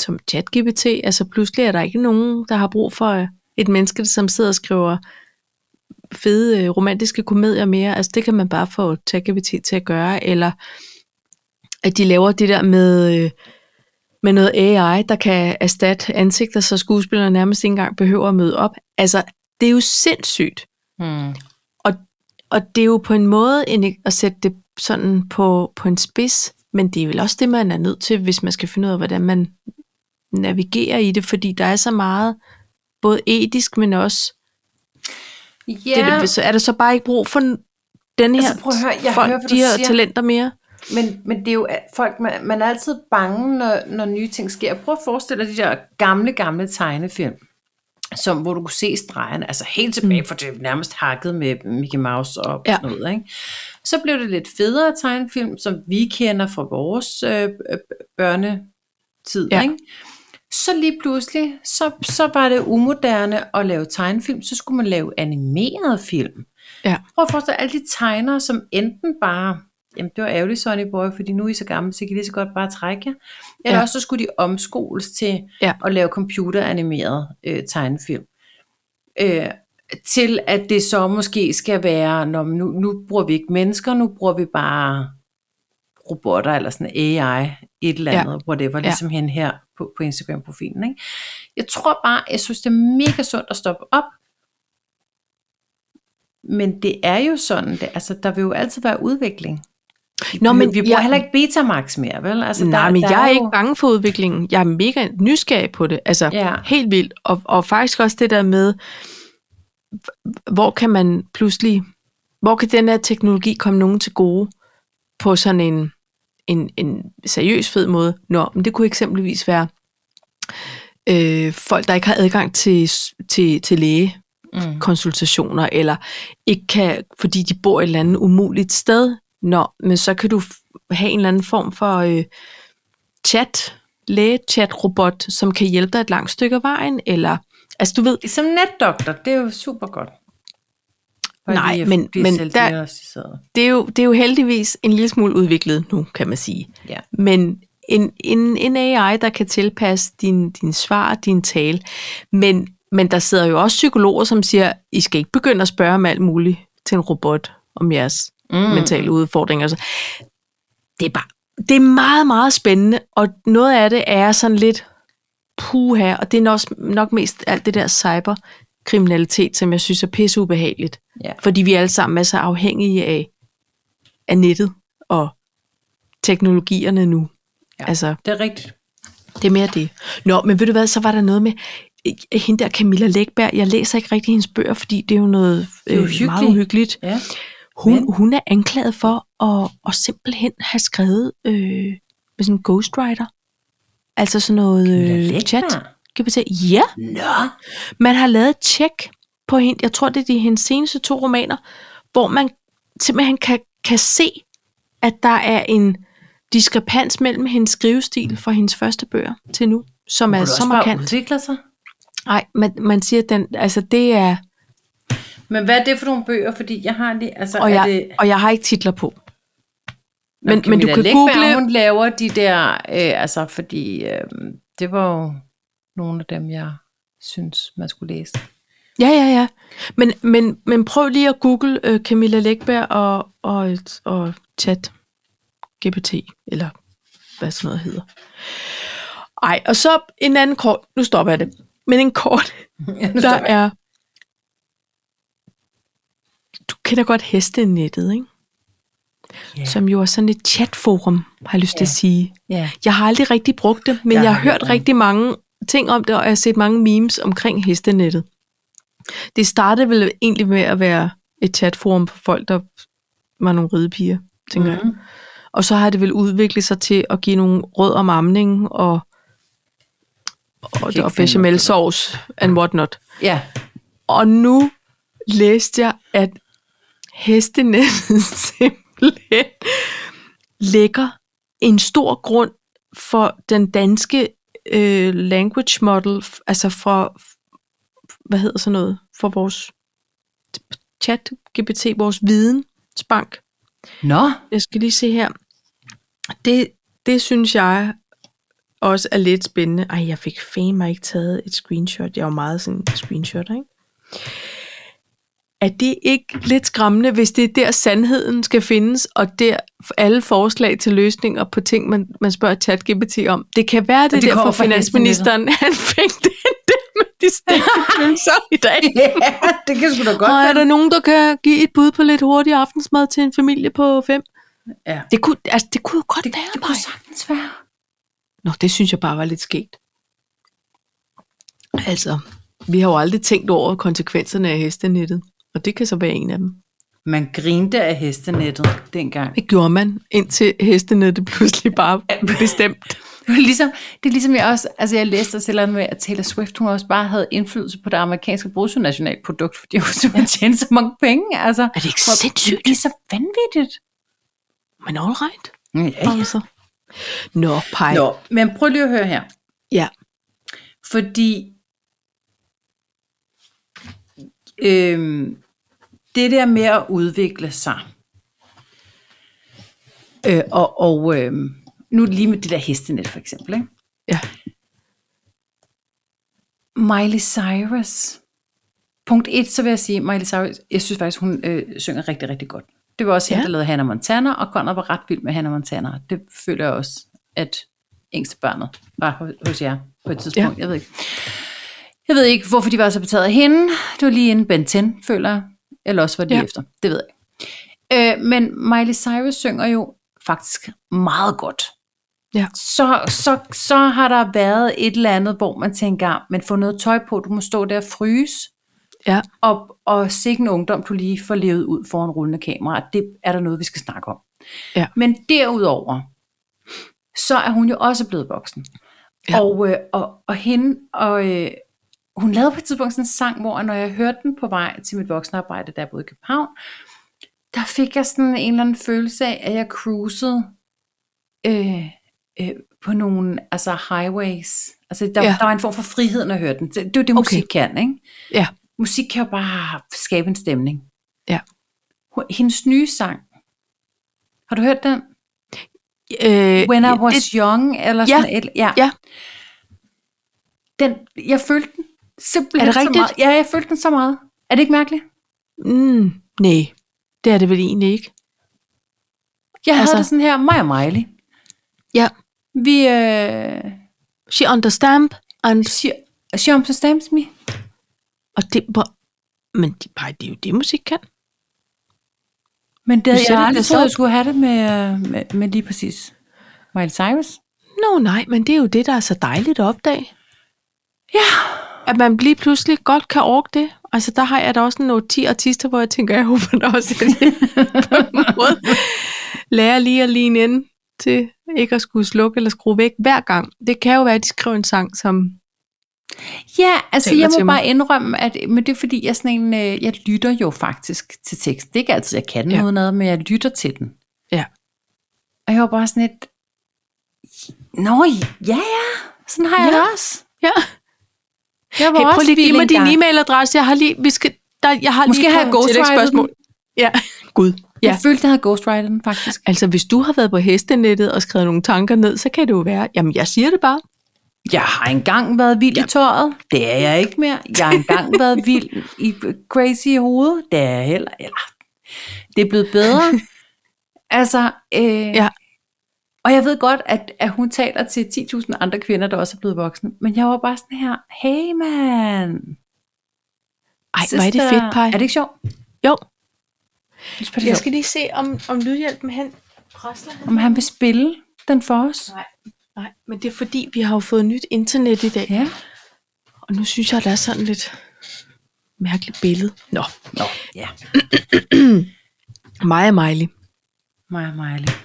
S1: som ChatGPT. Altså pludselig er der ikke nogen, der har brug for et menneske, som sidder og skriver fede øh, romantiske komedier mere. Altså det kan man bare få ChatGPT til at gøre. Eller at de laver det der med, øh, med noget AI, der kan erstatte ansigter, så skuespillere nærmest ikke engang behøver at møde op. Altså det er jo sindssygt.
S2: Hmm.
S1: Og det er jo på en måde en, at sætte det sådan på, på en spids, men det er vel også det, man er nødt til, hvis man skal finde ud af, hvordan man navigerer i det, fordi der er så meget, både etisk, men også,
S2: Ja,
S1: det, så er der så bare ikke brug for den her,
S2: Altså, prøv at høre, jeg
S1: folk,
S2: hører,
S1: de her
S2: siger.
S1: talenter mere.
S2: Men, men det er jo folk, man, man er altid bange, når, når nye ting sker. Prøv at forestille dig de der gamle, gamle tegnefilm, som, hvor du kunne se stregen, altså helt tilbage
S1: Mm.
S2: fra det nærmest hakket med Mickey Mouse og
S1: Ja.
S2: sådan noget. Ikke? Så blev det lidt federe tegnefilm, som vi kender fra vores øh, øh, børnetid.
S1: Ja.
S2: Ikke? Så lige pludselig, så, så var det umoderne at lave tegnefilm, så skulle man lave animeret film.
S1: Ja.
S2: Prøv at forestille alle de tegnere, som enten bare, jamen det var ærgerligt Sonny Boy, fordi nu er I så gamle, så I kan lige så godt bare trække jer. Eller
S1: Ja.
S2: også så skulle de omskoles til
S1: Ja.
S2: at lave computeranimeret øh, tegnefilm. Øh, til at det så måske skal være, når nu, nu bruger vi ikke mennesker, nu bruger vi bare robotter eller sådan AI, et eller
S1: Ja.
S2: andet, ja. whatever,
S1: Ja.
S2: ligesom hende her på, på Instagram-profilen. Ikke? Jeg tror bare, jeg synes, det er mega sundt at stoppe op. Men det er jo sådan, det, altså der vil jo altid være udvikling.
S1: Nå, men
S2: vi bruger
S1: jeg-
S2: heller ikke Betamax mere, vel? Altså,
S1: Nej, men
S2: der
S1: jeg er
S2: jo-
S1: ikke bange for udviklingen. Jeg er mega nysgerrig på det. Altså,
S2: Ja.
S1: helt vildt. Og, og faktisk også det der med, hvor kan man pludselig, hvor kan den her teknologi komme nogen til gode på sådan en, en, en seriøs fed måde? Nå, men det kunne eksempelvis være øh, folk, der ikke har adgang til, til, til læge
S2: Mm.
S1: konsultationer, eller ikke kan, fordi de bor et eller andet umuligt sted. Nå, men så kan du have en eller anden form for øh, chat, læge-chat-robot, som kan hjælpe dig et langt stykke af vejen, eller, altså du ved,
S2: Som netdoktor, det er jo super godt.
S1: Nej,
S2: lige
S1: men- men der- det er, jo, det er jo heldigvis en lille smule udviklet nu, kan man sige.
S2: Ja.
S1: Men en, en, en AI, der kan tilpasse din, din svar, din tale. Men, men der sidder jo også psykologer, som siger, I skal ikke begynde at spørge om alt muligt til en robot om jeres
S2: Mm.
S1: mentale udfordringer. Så det er bare, det er meget, meget spændende, og noget af det er sådan lidt puha, og det er også nok mest alt det der cyberkriminalitet, som jeg synes er pisseubehageligt.
S2: Ja.
S1: Fordi vi alle sammen er så afhængige af, af nettet og teknologierne nu.
S2: Ja.
S1: Altså,
S2: Det er rigtigt.
S1: det er mere det. Nå, men ved du hvad, så var der noget med øh, hende der Camilla Lækberg. Jeg læser ikke rigtig hendes bøger, fordi det er jo noget
S2: er
S1: øh,
S2: uhyggeligt.
S1: meget uhyggeligt.
S2: Ja.
S1: Hun,
S2: Men-
S1: hun er anklaget for at, at simpelthen have skrevet øh, med sådan en ghostwriter. Altså sådan noget øh, chat. GPT. Ja,
S2: Nå.
S1: man har lavet et tjek på hende. Jeg tror, det er de hendes seneste to romaner, hvor man simpelthen kan, kan se, at der er en diskrepans mellem hendes skrivestil fra hendes første bøger til nu, som er så markant.
S2: udvikle sig?
S1: Nej, man, man siger, at den, altså det er,
S2: Men hvad er det for nogle bøger? Fordi jeg har lige, altså
S1: og
S2: er
S1: jeg,
S2: det...
S1: og jeg har ikke titler på. Men,
S2: Nå,
S1: men du kan
S2: Läckberg,
S1: google,
S2: hun laver de der, øh, altså fordi øh, det var jo nogle af dem, jeg synes, man skulle læse.
S1: Ja, ja, ja. Men, men, men prøv lige at google uh, Camilla Lækberg og, og, og chat GPT, eller hvad sådan noget hedder. Ej, og så en anden kort, nu stopper jeg det, men en kort, der er, du kender godt hestenettet, ikke?
S2: Ja.
S1: Som jo er sådan et chatforum, har jeg lyst til at sige.
S2: Ja.
S1: Jeg har aldrig rigtig brugt det, men
S2: Jeg
S1: jeg,
S2: har
S1: hørt rigtig mange ting om det, og jeg har set mange memes omkring hestenettet. Det startede vel egentlig med at være et chatforum for folk, der var nogle ridepiger, tænker mm. jeg.
S2: Mhm.
S1: Og så har det vel udviklet sig til at give nogle råd om amning og, og, og bechamel sauce and whatnot.
S2: Ja.
S1: Og nu læste jeg, at hestenettet simpelthen lægger en stor grund for den danske øh, language model, altså for, hvad hedder sådan noget, for vores chat, GPT, vores vidensbank.
S2: Nå,
S1: Jeg skal lige se her. Det, det synes jeg også er lidt spændende. Ej, jeg fik fame ikke taget et screenshot. Jeg var meget sådan en screenshot, ikke? Er det ikke lidt skræmmende, hvis det er der sandheden skal findes, og der alle forslag til løsninger på ting, man, man spørger ChatGPT om? Det kan være, det,
S2: det
S1: derfor finansministeren, han fik den der med de følelser i dag.
S2: ja, det kan sgu da godt
S1: Og er der nogen, der kan give et bud på lidt hurtig aftensmad til en familie på fem?
S2: Ja.
S1: Det kunne, altså, det kunne jo godt
S2: Det,
S1: være,
S2: det kunne sagtens være.
S1: Nå, det synes jeg bare var lidt skægt. Altså, vi har jo aldrig tænkt over konsekvenserne af hestenettet, og det kan så være en af dem.
S2: Man grinte af hestenettet dengang.
S1: Det gjorde man, indtil hestenettet pludselig bare bestemt.
S2: Ligesom, det er ligesom jeg også, altså jeg læste også eller andet med, at Taylor Swift, hun også bare havde indflydelse på det amerikanske bruttonationalprodukt, fordi hun simpelthen tjente så mange penge. Altså,
S1: Er det ikke
S2: hvor-
S1: sindssygt?
S2: Det er så vanvittigt.
S1: Men all right.
S2: Ja,
S1: Altså. Nå, pej.
S2: Nå, men prøv lige at høre her.
S1: Ja.
S2: Fordi øhm, det der med at udvikle sig, øh, og, og øhm, nu lige med det der hestenet for eksempel, ikke?
S1: Ja.
S2: Miley Cyrus. Punkt et, så vil jeg sige, Miley Cyrus, jeg synes faktisk, hun øh, synger rigtig, rigtig godt. Det var også ja. Hende, der lavede Hannah Montana, og Conrad var ret vild med Hannah Montana. Det føler jeg også, at yngste barnet var hos- jer på et tidspunkt. Ja. Jeg ved ikke. Jeg ved ikke, hvorfor de var så betaget af hende. Det var lige inden Ben 10, føler jeg. Eller også var det ja. Efter. Det ved jeg ikke. Øh, men Miley Cyrus synger jo faktisk meget godt.
S1: Ja.
S2: Så, så, så har der været et eller andet, hvor man tænker, men få noget tøj på, du må stå der og fryse.
S1: Ja.
S2: Og, og sikke en ungdom, du lige får levet ud foran rullende kamera. Det er der noget, vi skal snakke om.
S1: Ja.
S2: Men derudover, så er hun jo også blevet voksen.
S1: Ja.
S2: Og, øh, og, og hende, og øh, hun lavede på et tidspunkt sådan en sang, hvor når jeg hørte den på vej til mit voksenarbejde, der boede i København, der fik jeg sådan en eller anden følelse af, at jeg cruisede øh, øh, på nogle altså highways. Altså der, ja.
S1: Ja.
S2: der var en form for frihed, når jeg hørte den. Det, det er jo det,
S1: Okay.
S2: musik kan, ikke?
S1: Ja.
S2: Musik kan jo bare skabe en stemning.
S1: Ja.
S2: Hendes nye sang, har du hørt den?
S1: Øh,
S2: When I was
S1: det,
S2: young, eller
S1: Ja.
S2: sådan et, ja.
S1: Ja.
S2: Den, jeg følte den simpelthen
S1: Er det
S2: så
S1: rigtigt?
S2: meget. Ja, jeg følte den så meget. Er det ikke mærkeligt?
S1: mm, nej, det er det vel egentlig ikke.
S2: Jeg
S1: Altså-
S2: havde det sådan her, mig og Miley.
S1: Ja.
S2: Vi, øh,
S1: She understand, and,
S2: she, she understands me.
S1: og det, hvor- men det, pej, det er jo det, musik kan.
S2: Men det, jeg har aldrig troet, jeg
S1: så-
S2: skulle have det med, med, med lige præcis Miley Cyrus.
S1: Nå nej, men det er jo det, der er så dejligt at opdage.
S2: Ja.
S1: At man lige pludselig godt kan orke det. Altså der har jeg da også nogle 10 artister, hvor jeg tænker, jeg håber da også, at jeg på en måde lærer lige at ligne ind til ikke at skulle slukke eller skrue væk hver gang. Det kan jo være, at de skriver en sang, som...
S2: Ja, altså jeg må bare indrømme, at men det er fordi, jeg, sådan en, øh, jeg lytter jo faktisk til tekst. Det er ikke altid, jeg kan
S1: Ja.
S2: ja. noget, men jeg lytter til den.
S1: Ja.
S2: Og jeg var bare sådan et, Nå, ja, ja, sådan har jeg
S1: Ja.
S2: det også.
S1: Ja.
S2: Jeg var
S1: Hey, prøv lige
S2: vild
S1: mig din e-mailadresse. Jeg har lige... Vi skal, der, jeg har
S2: Måske
S1: lige
S2: har jeg
S1: tillægsspørgsmål. Ja, gud. Ja.
S2: Jeg følte, jeg havde ghostwriter den faktisk.
S1: Altså, hvis du har været på hestenettet og skrevet nogle tanker ned, så kan det jo være... Jamen, jeg siger det bare.
S2: Jeg har engang været vild ja. i tøjet. Det er jeg ikke mere. Jeg har engang været vild i crazy i hovedet. Det er jeg heller. Eller, det er blevet bedre. altså, øh,
S1: Ja.
S2: Og jeg ved godt, at, at hun taler til 10.000 andre kvinder, der også er blevet voksne. Men jeg var bare sådan her, hey man.
S1: Ej, hvor er det fedt, Paj.
S2: Er det ikke sjovt?
S1: Jo.
S2: Jeg, det
S1: Jeg skal lige se, om, om lydhjælpen han presler.
S2: Om han vil spille den for os.
S1: Nej, nej, men det er fordi, vi har jo fået nyt internet i dag.
S2: Ja.
S1: Og nu synes jeg, der er sådan lidt mærkeligt billede. Nå,
S2: Nå, ja.
S1: og Miley.
S2: Og Miley.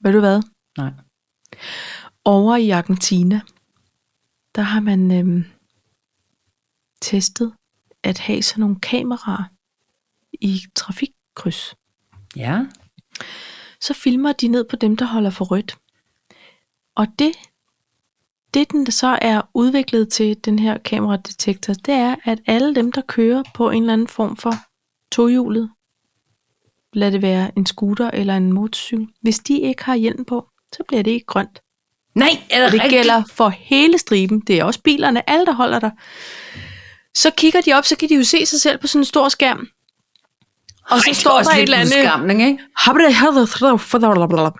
S1: Ved du hvad?
S2: Nej.
S1: Over i Argentina, der har man øhm, testet at have sådan nogle kameraer i trafikkryds.
S2: Ja.
S1: Så filmer de ned på dem, der holder for rødt. Og det, det den så er udviklet til, den her kameradetektor, det er, at alle dem, der kører på en eller anden form for tohjulet, lad det være en scooter eller en motorcykel, hvis de ikke har hjelm på, så bliver det ikke grønt.
S2: Nej, er det,
S1: Og det
S2: rigtigt?
S1: gælder for hele striben. Det er også bilerne, alle der holder der. Så kigger de op, så kan de jo se sig selv på sådan en stor skærm. Og
S2: Ej,
S1: så står der et eller andet...
S2: udskamning, ikke?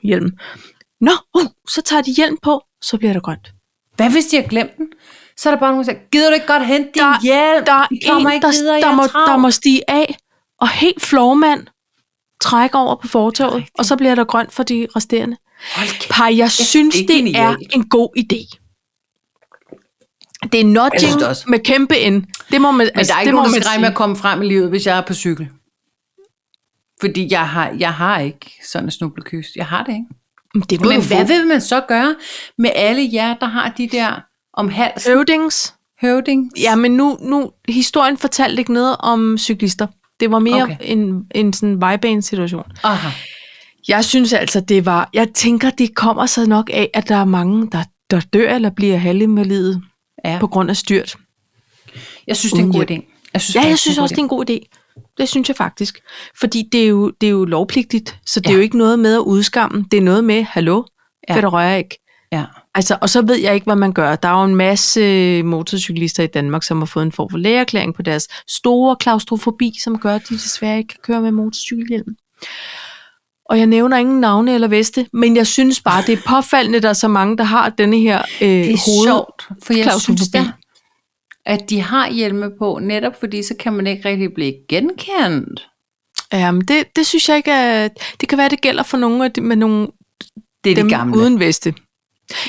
S1: Hjelm. Nå, uh, så tager de hjelm på, så bliver det grønt.
S2: Hvad hvis de har glemt den? Så er der bare nogen, der siger, gider du ikke godt hente din
S1: Der-
S2: hjelm?
S1: Der er en, der,
S2: videre,
S1: der,
S2: er
S1: må,
S2: travlt."
S1: der må stige af, og helt flormand trækker over på fortovet, og så bliver der grønt for de resterende. Par, jeg synes,
S2: det er
S1: det er en god idé. Det er nudging
S2: det
S1: med kæmpe N. Det må man,
S2: Men
S1: altså,
S2: der er
S1: det
S2: ikke
S1: må
S2: nogen, der skal regne med at komme frem i livet, hvis jeg er på cykel. Fordi jeg har, jeg har ikke sådan en snublekys. Jeg har det ikke.
S1: Men Det
S2: Men hvad vil man så gøre med alle jer, der har de der om halsen
S1: Høvdings.
S2: høvding?
S1: Ja, men nu, nu, historien fortalte ikke noget om cyklister. Det var mere
S2: Okay.
S1: en, en sådan vejbanesituation.
S2: Aha.
S1: Jeg synes altså, det var... Jeg tænker, det kommer så nok af, at der er mange, der, der dør eller bliver halvinvalidet
S2: Ja.
S1: på grund af styrt.
S2: Jeg synes, det er en god idé. Jeg synes,
S1: Ja, jeg synes også, det er en god idé. Det synes jeg faktisk. Fordi det er jo, det er jo lovpligtigt, så det
S2: Ja.
S1: er jo ikke noget med at udskamme. Det er noget med, hallo,
S2: Ja.
S1: ja. rører ikke.
S2: Ja.
S1: Altså, og så ved jeg ikke, hvad man gør. Der er jo en masse motorcyklister i Danmark, som har fået en form for lægeerklæring på deres store klaustrofobi, som gør, at de desværre ikke kan køre med motorcykelhjelm. Og jeg nævner ingen navne eller veste, men jeg synes bare, det er påfaldende, at der er så mange, der har denne her øh,
S2: Det er
S1: hoved.
S2: sjovt, for jeg synes da, at de har hjelme på, netop fordi så kan man ikke rigtig blive genkendt.
S1: Jamen, det, det synes jeg ikke er... Det kan være, det gælder for nogle af de, med nogle
S2: Det er
S1: dem
S2: de gamle.
S1: uden veste.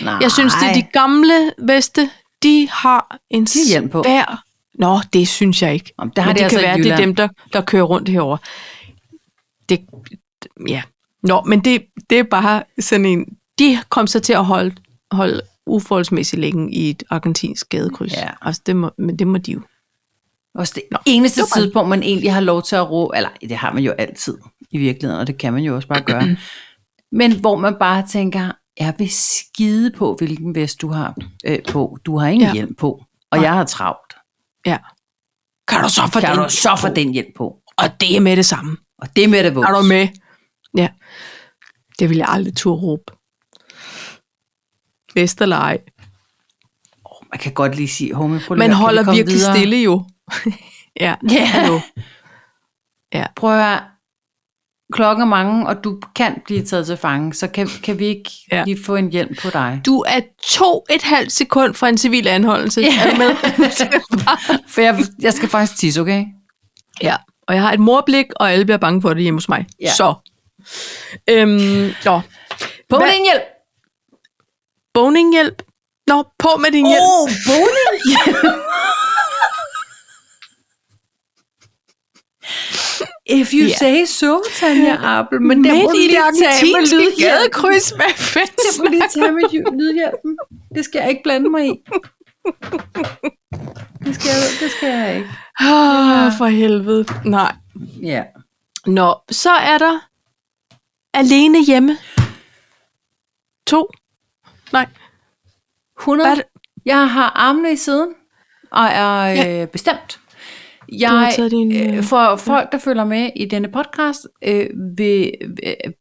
S2: Nej.
S1: Jeg synes, det er de gamle veste, de har en
S2: De hjelm på.
S1: svær... Nå, det synes jeg ikke.
S2: Om, der har
S1: Men
S2: de
S1: det
S2: altså
S1: kan være, det er dem, der, der kører rundt herover. Det, ja. Nå, men det, det er bare sådan en... De kom så til at holde, holde uforholdsmæssigt længe i et argentinsk gadekryds.
S2: Ja.
S1: Altså, det må, men det må de jo.
S2: Også det Nå, eneste
S1: det
S2: tidspunkt, man egentlig har lov til at råbe, eller det har man jo altid i virkeligheden, og det kan man jo også bare gøre. Men hvor man bare tænker, jeg vil skide på, hvilken vest du har øh, på. Du har ingen ja.
S1: Ja.
S2: hjelm på, og
S1: Nej.
S2: jeg har travlt.
S1: Ja. Kan du så få
S2: Kan
S1: den
S2: du så få den hjelm på?
S1: Og det er med det samme.
S2: Og det er med det vås.
S1: Er du med? Ja. Det vil jeg aldrig turde råbe. Vest eller ej.
S2: Man kan godt lige sige, homie, prøv
S1: Man holder virkelig
S2: videre?
S1: stille jo. ja.
S2: Ja.
S1: Hallo.
S2: Prøv at. Klokken er mange, og du kan blive taget til fange, så kan, kan vi ikke ja. Lige få en hjelm på dig.
S1: Du er to et halvt sekund fra en civil anholdelse.
S2: Ja.
S1: Er du med?
S2: For jeg, jeg skal faktisk tisse, okay?
S1: ja. Og jeg har et morblik, og alle bliver bange for det hjemme hos mig.
S2: Ja.
S1: Så. Øhm, nå.
S2: På med din hjælp!
S1: Boninghjælp. Nå, på med din hjælp.
S2: Åh, oh, If you
S1: Ja.
S2: say so, Tanja Appel. Men det må du
S1: det
S2: lige tage med lydhjælpen.
S1: Hvad
S2: Det
S1: fanden?
S2: må lige tage med ly- lydhjælpen. Det skal jeg ikke blande mig i. Det skal jeg, det skal jeg ikke.
S1: Åh, for helvede. Nej.
S2: Ja.
S1: Nå, så er der alene hjemme. To. Nej.
S2: 100.
S1: Hvad det?
S2: Jeg har armene i siden, og er
S1: Ja.
S2: øh, bestemt.
S1: Du
S2: Jeg,
S1: taget din,
S2: øh,
S1: øh,
S2: for folk, der følger med i denne podcast, øh, vil, øh,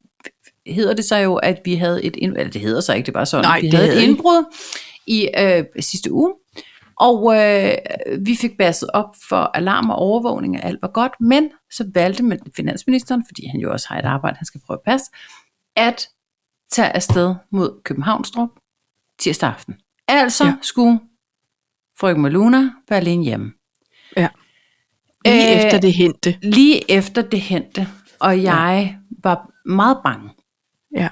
S2: hedder det så jo, at vi havde et ind, eller det hedder så ikke, det bare sådan,
S1: Nej,
S2: vi
S1: det
S2: havde et indbrud i øh, sidste uge, og øh, vi fik basset op for alarm og overvågning, og alt var godt, men så valgte man, finansministeren, fordi han jo også har et arbejde, han skal prøve at passe, at tage afsted mod Københavnstrup tirsdag aften. Altså ja.
S1: Ja.
S2: skulle frøken Maluna være alene hjemme.
S1: Lige
S2: Øh,
S1: efter det hente.
S2: Lige efter det hente, og jeg var meget bange.
S1: Ja.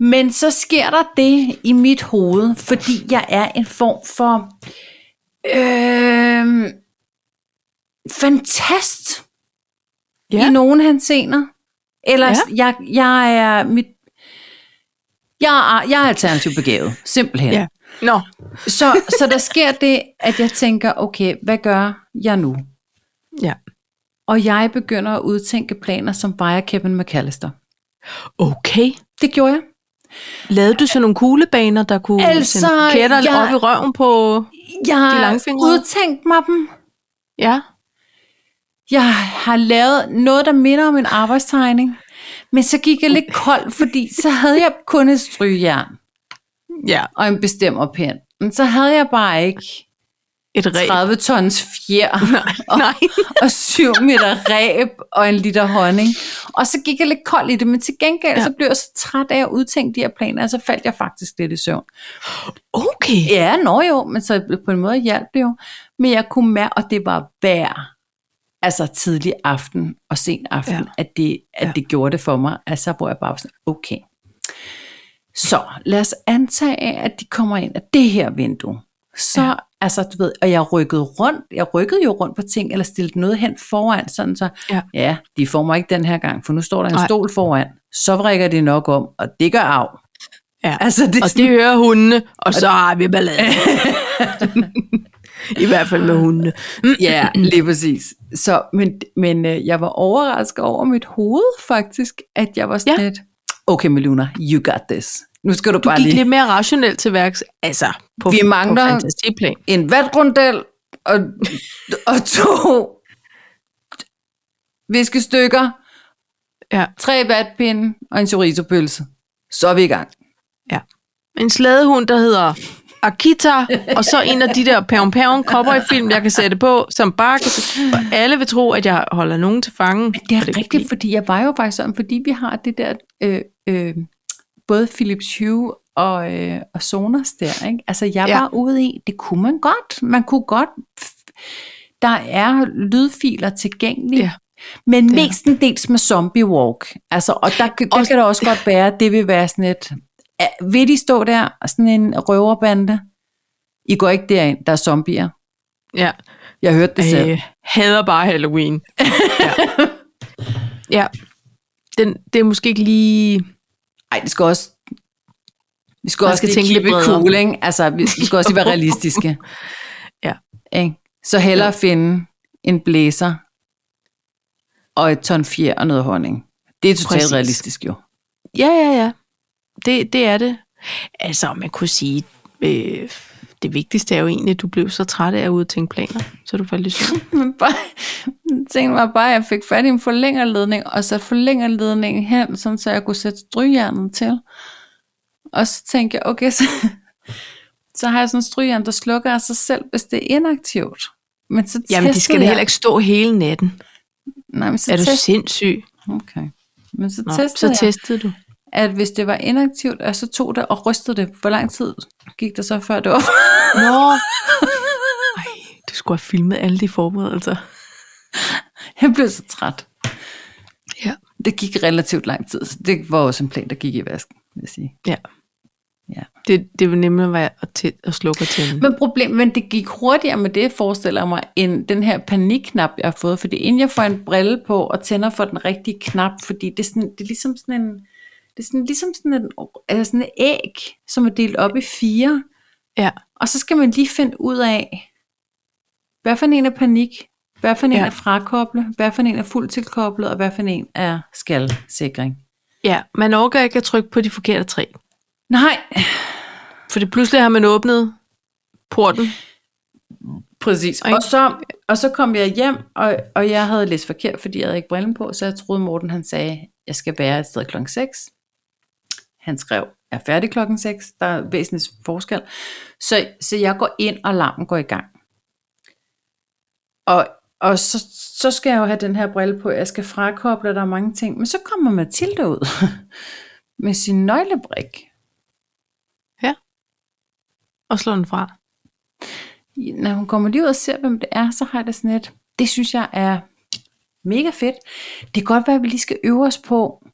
S2: Men så sker der det i mit hoved, fordi jeg er en form for øh, fantast ja.
S1: Ja.
S2: i nogle hensener. Eller ja.
S1: Ja.
S2: jeg, jeg er mit jeg er, jeg er alternativt begavet, simpelthen.
S1: Ja. Nå,
S2: Så, så der sker det, at jeg tænker, okay, hvad gør jeg nu?
S1: ja.
S2: Og jeg begynder at udtænke planer, som bare er Kevin McAllister.
S1: Okay.
S2: Det gjorde jeg.
S1: Lavede du så nogle kuglebaner, der kunne
S2: Altså,
S1: sende
S2: jeg-
S1: op i røven på...
S2: Jeg
S1: De
S2: har
S1: langfingrede?
S2: udtænkt mig dem.
S1: Ja.
S2: Jeg har lavet noget, der minder om en arbejdstegning. Men så gik jeg lidt kold, fordi så havde jeg kun et strygjern
S1: Ja.
S2: og en bestemmerpind. Men så havde jeg bare ikke
S1: Et ræb.
S2: 30 tons fjer og,
S1: Nej.
S2: og 7 meter ræb og en liter honning. Og så gik jeg lidt kold i det, men til gengæld ja. Så blev jeg så træt af at udtænke de her planer, og så faldt jeg faktisk lidt i søvn.
S1: Okay.
S2: Ja, nå jo, men så på en måde hjalp det jo. Men jeg kunne mærke, og det var hver, altså tidlig aften og sen aften. Ja. at, det, at
S1: Ja.
S2: det gjorde det for mig. Altså, hvor jeg bare var sådan, okay. Så lad os antage, at de kommer ind af det her vindue. Så, ja. Altså, du ved, og jeg rykkede rundt, jeg rykkede jo rundt på ting, eller stillede noget hen foran, sådan så,
S1: Ja.
S2: ja, de får mig ikke den her gang, for nu står der en
S1: Nej.
S2: stol foran, så vrikker de nok om, og det gør af.
S1: Ja.
S2: Altså, det
S1: Og
S2: sådan-
S1: det hører hundene, og så har vi ballade. I hvert fald med hundene.
S2: Ja, lige præcis. Så, men, men øh, jeg var overrasket over mit hoved faktisk, at jeg var sådan
S1: Ja.
S2: lidt, okay Meluna, you got this. Nu skal du,
S1: Du
S2: bare
S1: gik
S2: lige
S1: lidt mere rationelt til værks. Altså, på,
S2: Vi mangler-
S1: på fantasiplan.
S2: en vatrundel og, og to viskestykker,
S1: Ja.
S2: tre vatpinde og en chorizo-pølse. Så er vi i gang.
S1: En slædehund, der hedder Akita, og så en af de der Pævn Pævn i film, jeg kan sætte på, som bare kan for alle vil tro, at jeg holder nogen til fange.
S2: Det er
S1: Og kan
S2: rigtigt, fordi jeg var jo faktisk sådan, fordi vi har det der, øh, øh, både Philips Hue og, øh, og Sonos der, ikke? Altså jeg
S1: Ja.
S2: var ude i, det kunne man godt, man kunne godt, der er lydfiler tilgængelige,
S1: Ja,
S2: men
S1: det
S2: mestendels med zombie walk, altså, og der, der
S1: Også-
S2: kan det også godt være, at det vil være sådan et, vil de stå der, sådan en røverbande? I går ikke derind, der er zombier.
S1: Ja.
S2: Jeg hørte det selv.
S1: Øh, hader bare Halloween. Ja. ja. Den, det er måske ikke lige...
S2: Ej, det skal også... Vi skal
S1: Man
S2: også
S1: skal tænke lidt
S2: cool, ikke? Altså, vi, vi skal også lige være realistiske.
S1: Ja.
S2: Ikke? Så hellere finde en blæser og et ton fjer og noget honning. Det er totalt
S1: Præcis.
S2: realistisk jo.
S1: Ja, ja, ja. Det, det er det. Altså, man kunne sige, øh, det vigtigste er jo egentlig, at du blev så træt af at udtænke planer, så du faldt i søvn.
S2: Men bare, tænkte mig bare, at jeg fik fat i en forlængerledning, og så forlængerledningen hen, sådan, så jeg kunne sætte strygernet til. Og så tænkte jeg, okay, så, så har jeg sådan en strygjern, der slukker af sig selv, hvis det er inaktivt. Men så
S1: Jamen, de skal da heller ikke stå hele natten.
S2: Nej, men så
S1: Er du
S2: testede
S1: sindssyg?
S2: Okay. Men så
S1: Nå,
S2: testede
S1: så
S2: jeg,
S1: testede du.
S2: At hvis det var inaktivt, og så tog det og rystede det. Hvor lang tid gik der så, før det var?
S1: Nå. Ej, du skulle have filmet alle de forberedelser.
S2: Jeg blev så træt.
S1: Ja.
S2: Det gik relativt lang tid. så Det var også en plan, der gik i vasken, vil jeg sige.
S1: Ja.
S2: Ja.
S1: Det, det vil nemlig være at, tæ- at slukke og tænde.
S2: Men, problem, men det gik hurtigere med det, forestiller jeg mig, end den her panikknap, jeg har fået. Fordi inden jeg får en brille på og tænder for den rigtige knap, fordi det er, sådan, det er ligesom sådan en, det er sådan, ligesom sådan en, altså sådan et æg, som er delt op i fire.
S1: Ja.
S2: Og så skal man lige finde ud af, hvad for en er panik, hvad for en
S1: Ja.
S2: er frakoble, hvad for en er fuldt tilkoblet, og hvad for en er skalsikring.
S1: Ja, man overgår ikke at trykke på de forkerte tre.
S2: Nej,
S1: For det pludselig har man åbnet porten.
S2: præcis. Og så, og så kom jeg hjem, og, og jeg havde læst forkert, fordi jeg havde ikke brillen på, så jeg troede, Morten han sagde, jeg skal være et sted klokken 6. Han skrev, er færdig klokken 6. Der er væsentlig forskel. Så, så jeg går ind, og alarmen går i gang. Og, og så, så skal jeg jo have den her brille på. Jeg skal frakoble, der er mange ting. Men så kommer Mathilde ud med sin nøglebrik.
S1: Og slå den fra.
S2: når hun kommer lige ud og ser, hvem det er, så har jeg det sådan et, det synes jeg er mega fedt. Det kan godt være, at vi lige skal øve os på,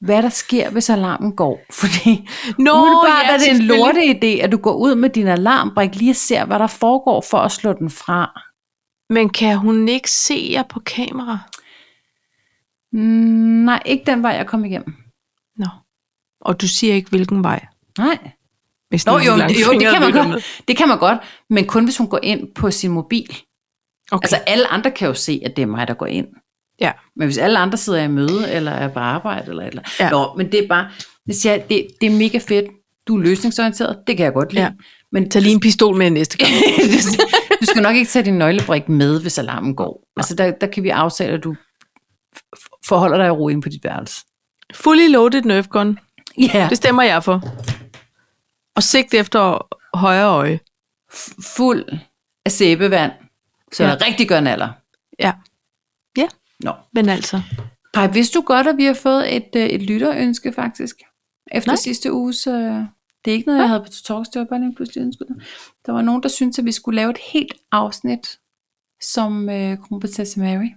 S2: hvad der sker, hvis alarmen går. Fordi
S1: Nå,
S2: umiddelbart er det en lorte idé, at du går ud med din alarmbrik lige og ser, hvad der foregår for at slå den fra.
S1: Men kan hun ikke se jer på kamera?
S2: Mm, nej, ikke den vej, jeg kom igennem.
S1: Nå. Og du siger ikke, hvilken vej?
S2: Nej.
S1: Hvis
S2: Nå, jo, jo, det kan man godt.
S1: med.
S2: Det kan man godt, men kun hvis hun går ind på sin mobil.
S1: Okay.
S2: Altså alle andre kan jo se, at det er mig, der går ind.
S1: Ja.
S2: Men hvis alle andre sidder i møde, eller er på arbejde, eller eller
S1: Ja.
S2: Nå, men det er bare, det, siger, jeg, det, det er mega fedt. Du er løsningsorienteret, det kan jeg godt lide.
S1: Ja.
S2: Men
S1: Tag lige en pistol med næste gang.
S2: du, skal nok ikke tage din nøglebrik med, hvis alarmen går. Altså der, der kan vi aftale, at du forholder dig i ro ind på dit værelse.
S1: Fully loaded Nerf gun.
S2: Ja,
S1: Det stemmer jeg for. Og sigt efter højre øje.
S2: fuld af sæbevand, så
S1: Ja.
S2: der rigtig gør alder.
S1: Ja.
S2: Nå.
S1: men altså.
S2: Pej, vidste du godt, at vi har fået et, øh, et lytterønske faktisk? Efter
S1: Nej.
S2: Sidste uges... Øh, det er ikke noget, jeg havde på Talks, det var bare lige pludselig ønsket. Der var nogen, der syntes, at vi skulle lave et helt afsnit som øh, kronprinsesse Mary.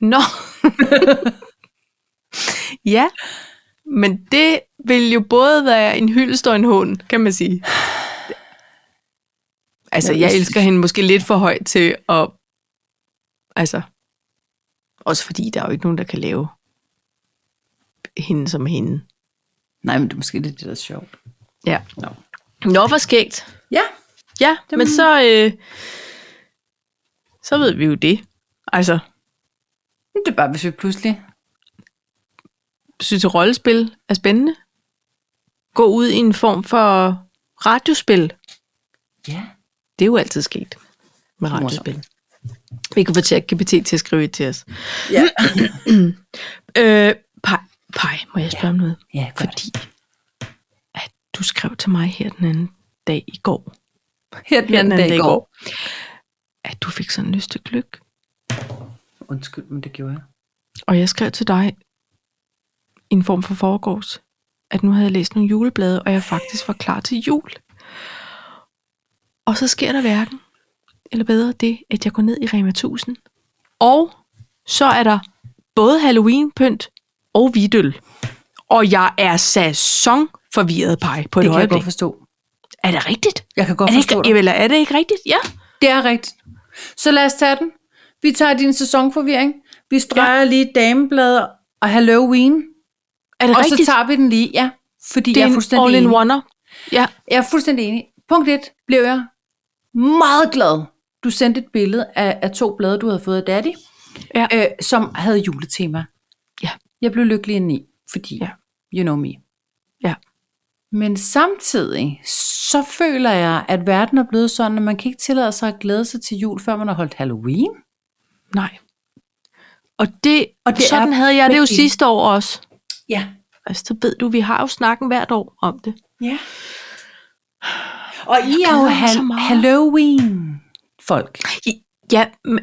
S1: Nå. ja, men det vil jo både være en hyldest og en hån, kan man sige. Altså, jeg elsker hende måske lidt for højt til at... Altså, også fordi der er jo ikke nogen, der kan lave hende som hende.
S2: Nej, men det er måske lidt det, der er sjovt.
S1: Ja.
S2: Nå.
S1: Nå, hvor skægt.
S2: Ja,
S1: Ja,
S2: Det
S1: men så, øh, så ved vi jo det. Altså,
S2: det er bare, hvis vi pludselig...
S1: synes at rollespil er spændende. Gå ud i en form for radiospil.
S2: Ja.
S1: Det er jo altid sket med
S2: Morsomt.
S1: Vi kan få ChatGPT til at skrive et til os.
S2: Ja.
S1: Øh, Pej, Pej, må jeg spørge om noget?
S2: Ja, godt.
S1: Fordi at du skrev til mig her den anden dag i går,
S2: Her den
S1: her
S2: anden dag i går.
S1: at du fik sådan lyst til gløk.
S2: Undskyld, men det gjorde jeg.
S1: Og jeg skrev til dig i en form for foregårs, at nu havde jeg læst nogle juleblade, og jeg faktisk var klar til jul. Og så sker der hverken, eller bedre det, at jeg går ned i Rema 1000, og så er der både Halloween-pynt og hvidøl. Og jeg er sæsonforvirret pej på et
S2: Det kan jeg
S1: øjeblik.
S2: godt forstå.
S1: Er det rigtigt?
S2: Jeg kan godt
S1: Er det,
S2: forstå
S1: ikke, eller er det ikke rigtigt? Ja.
S2: Det er rigtigt. Så lad os tage den. Vi tager din sæsonforvirring. Vi streger ja. lige damebladet og Halloween.
S1: Er det
S2: Og
S1: rigtigt?
S2: så tager vi den lige. Ja, fordi
S1: det er
S2: jeg er fuldstændig
S1: all in
S2: enig.
S1: oneer. Ja.
S2: Jeg er fuldstændig enig. Punkt 1 blev jeg meget glad. Du sendte et billede af, af to blade, du havde fået af Daddy,
S1: Ja.
S2: øh, som havde juletema.
S1: Ja.
S2: Jeg blev lykkelig indeni, fordi
S1: Ja.
S2: you know me.
S1: Ja.
S2: Men samtidig, så føler jeg, at verden er blevet sådan, at man kan ikke tillade sig at glæde sig til jul, før man har holdt Halloween.
S1: Nej. Og det,
S2: Og det
S1: sådan
S2: er
S1: havde jeg det jo sidste år også.
S2: Ja.
S1: Altså, så ved du, vi har jo snakken hvert år om det.
S2: Ja. Og I er jo
S1: glæder mig
S2: Halloween-folk.
S1: Ja, men,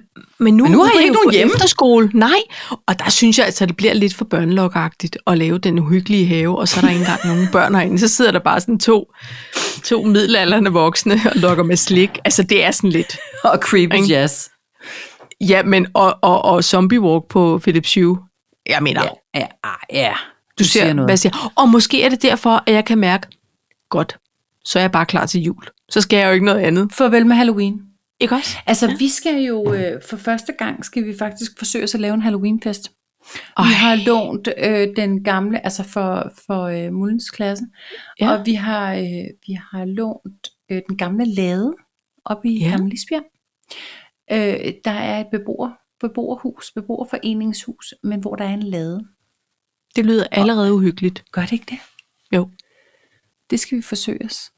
S1: nu,
S2: Men nu har
S1: er vi
S2: ikke nogen hjemme.
S1: efterskole. Nej, og der synes jeg altså, at det bliver lidt for børnelokagtigt at lave den uhyggelige have, og så er der ikke engang nogen børn herinde. Så sidder der bare sådan to, to middelalderne voksne og lokker med slik. Altså, det er sådan lidt...
S2: Og creepy
S1: Ikke?
S2: jazz.
S1: Ja, men og, og, og zombie walk på Philips Hue. Jeg mener,
S2: Ja, ja, ah, ja.
S1: Du ser,
S2: siger noget.
S1: hvad jeg siger. Og måske er det derfor, at jeg kan mærke, godt, så er jeg bare klar til jul. Så skal jeg jo ikke noget andet.
S2: Farvel med Halloween.
S1: Ikke også?
S2: Altså, ja. vi skal jo, øh, for første gang, skal vi faktisk forsøge os at lave en Halloweenfest.
S1: Ej.
S2: Vi har lånt øh, den gamle, altså for, for øh, Mullens klasse,
S1: Ja.
S2: og vi har, øh, vi har lånt øh, den gamle lade op i
S1: Ja.
S2: Gamle Lisbjerg. Øh, der er et beboer, beboerhus, beboerforeningshus, men hvor der er en lade.
S1: Det lyder allerede uhyggeligt.
S2: Gør det ikke det?
S1: Jo.
S2: Det skal vi forsøge os.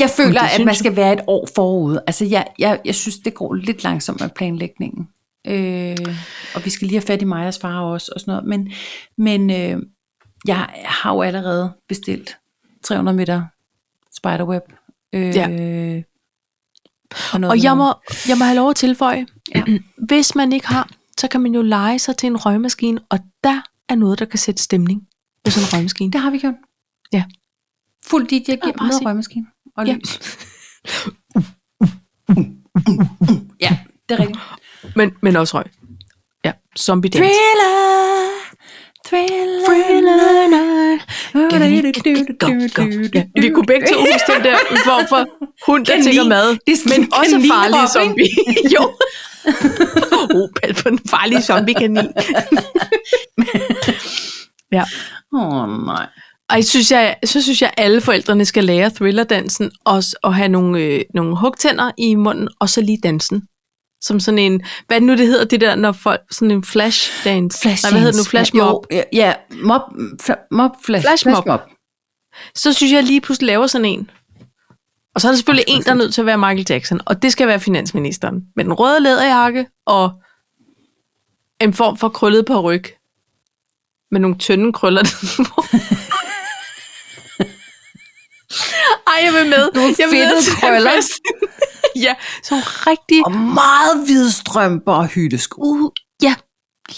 S2: Jeg føler, at man
S1: jeg.
S2: skal være et år forud. Altså, jeg, jeg, jeg synes, det går lidt langsomt med planlægningen. Øh, og vi skal lige have fat i Majas far også, og sådan noget. Men, men øh, jeg har jo allerede bestilt 300 meter spiderweb. Øh,
S1: Ja.
S2: Og,
S1: Og jeg må, jeg må have lov at tilføje,
S2: Ja.
S1: hvis man ikke har, så kan man jo lege sig til en røgmaskine, og der er noget, der kan sætte stemning på sådan en røgmaskine.
S2: Det har vi gjort.
S1: Ja.
S2: Fuld DJ giver
S1: bare
S2: med røgmaskine og
S1: Ja.
S2: lys. Ja, det er rigtigt.
S1: Men, men også røg. Ja, zombie dance.
S2: Thriller, thriller,
S1: Ja, vi kunne begge to huske den der form for hund, der tænker mad, men
S2: en
S1: også farlige zombie. jo. Oh, pas på den farlige zombie-kanin. ja.
S2: Åh oh, nej.
S1: Ej, synes jeg, så synes jeg, at alle forældrene skal lære thrillerdansen og, og have nogle, øh, nogle hugtænder i munden, og så lige dansen. Som sådan en, hvad nu, det hedder, det der, når folk, sådan en flash dance.
S2: Flash
S1: Nej, hvad hedder det nu, flash mob.
S2: Ja, ja mob, fla- mob flash,
S1: Flash mob.
S2: mob.
S1: Så synes jeg lige pludselig laver sådan en. Og så er der selvfølgelig en, der er nødt til at være Michael Jackson, og det skal være finansministeren. Med den røde læderjakke og en form for krøllet på ryg. Med nogle tynde krøller. Ej, jeg vil med.
S2: Nogle
S1: jeg vil med
S2: krøller.
S1: ja, sådan rigtig...
S2: Og meget hvide strømper og hyttesko.
S1: Uh, ja,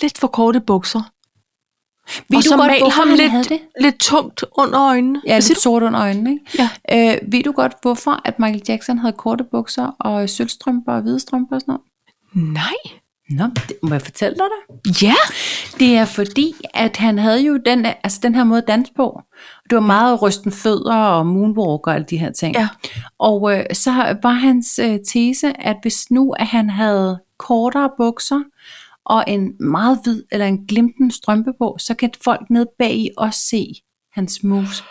S1: lidt for korte bukser.
S2: Ved
S1: og
S2: du
S1: så
S2: godt,
S1: mal ham lidt, lidt tungt under øjnene.
S2: Ja,
S1: Hvad
S2: lidt sort under øjnene, ikke?
S1: Ja.
S2: Øh, ved du godt, hvorfor at Michael Jackson havde korte bukser og sølvstrømper og hvide strømper og sådan noget?
S1: Nej.
S2: Nå, det, må jeg fortælle dig det?
S1: Ja.
S2: Det er fordi, at han havde jo den, altså den her måde at danse på. Det var meget rysten fødder og moonwalk og alle de her ting.
S1: Ja.
S2: Og øh, så var hans øh, tese, at hvis nu at han havde kortere bukser og en meget hvid eller en glimten strømpe på, så kan folk ned bag i også se hans moves.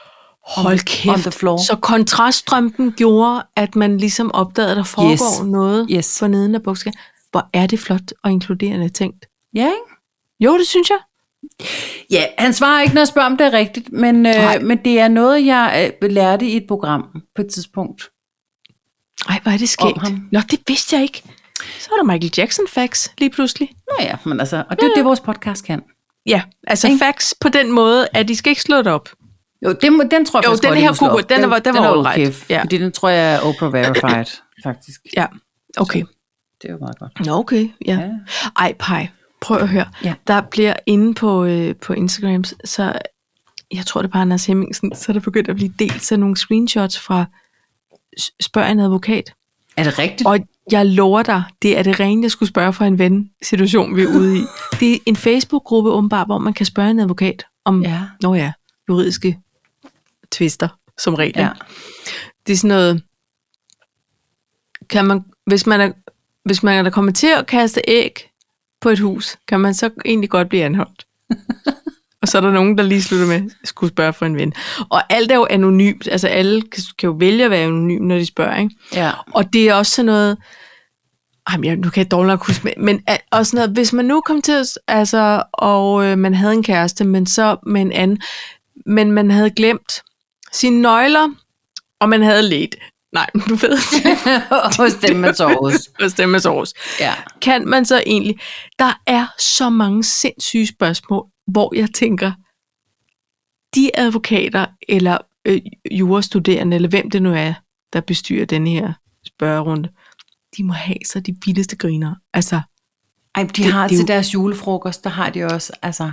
S1: Hold
S2: the- on
S1: kæft.
S2: the floor.
S1: Så kontraststrømpen gjorde, at man ligesom opdagede, at der foregår
S2: Yes.
S1: noget
S2: Yes.
S1: for neden af buksen. Hvor er det flot og inkluderende tænkt.
S2: Ja, ikke?
S1: Jo, det synes jeg.
S2: Ja, han svarer ikke, når jeg spørger, om det er rigtigt, men,
S1: Nej.
S2: øh, men det er noget, jeg øh, lærte i et program på et tidspunkt.
S1: Ej, hvor er det skægt.
S2: ham.
S1: Nå, det vidste jeg ikke. Så er der Michael Jackson facts lige pludselig.
S2: Nå ja, men altså, og det er jo det, vores podcast kan.
S1: Ja, altså
S2: Ikke?
S1: facts på den måde, at de skal ikke slå det op.
S2: Jo, den, den tror jeg
S1: Jo,
S2: faktisk
S1: den
S2: godt,
S1: her kunne-
S2: op.
S1: den var- den var
S2: er
S1: all
S2: okay,
S1: right. Ja.
S2: Fordi den tror jeg er Oprah verified, faktisk.
S1: Ja, okay.
S2: Det er jo meget godt.
S1: Nå, okay. Ja.
S2: Ja.
S1: Ej, pej. Prøv at høre.
S2: Ja.
S1: Der bliver inde på, øh, på Instagram, så jeg tror, det er bare Anders Hemmingsen, så er der begyndt at blive delt sådan nogle screenshots fra Spørg en advokat.
S2: Er det rigtigt?
S1: Og jeg lover dig, det er det rene, jeg skulle spørge fra en ven situation, vi er ude i. Det er en Facebook-gruppe åbenbart, hvor man kan spørge en advokat om,
S2: Ja.
S1: nå ja, juridiske tvister, som regel.
S2: Ja.
S1: Det er sådan noget, kan man, hvis man er, hvis man er der kommer til at kaste æg på et hus, kan man så egentlig godt blive anholdt. og så er der nogen, der lige slutter med, at skulle spørge for en ven. Og alt er jo anonymt, altså alle kan, kan jo vælge at være anonym, når de spørger, ikke?
S2: ja.
S1: Og det er også sådan noget, Jamen, jeg, nu kan jeg dårligt nok huske, men, men også noget, hvis man nu kom til, altså, og øh, man havde en kæreste, men så med en anden, men man havde glemt sine nøgler, og man havde let. Nej, du ved,
S2: Hos dem, man sover hos.
S1: dem med sovs.
S2: Ja.
S1: Kan man så egentlig, der er så mange sindssyge spørgsmål, hvor jeg tænker, de advokater, eller øh, jurastuderende, eller hvem det nu er, der bestyrer den her spørgerunde, de må have så de vildeste griner. Altså,
S2: Ej, de
S1: Det-
S2: har
S1: det
S2: til
S1: jo-
S2: deres julefrokost, der har de også altså,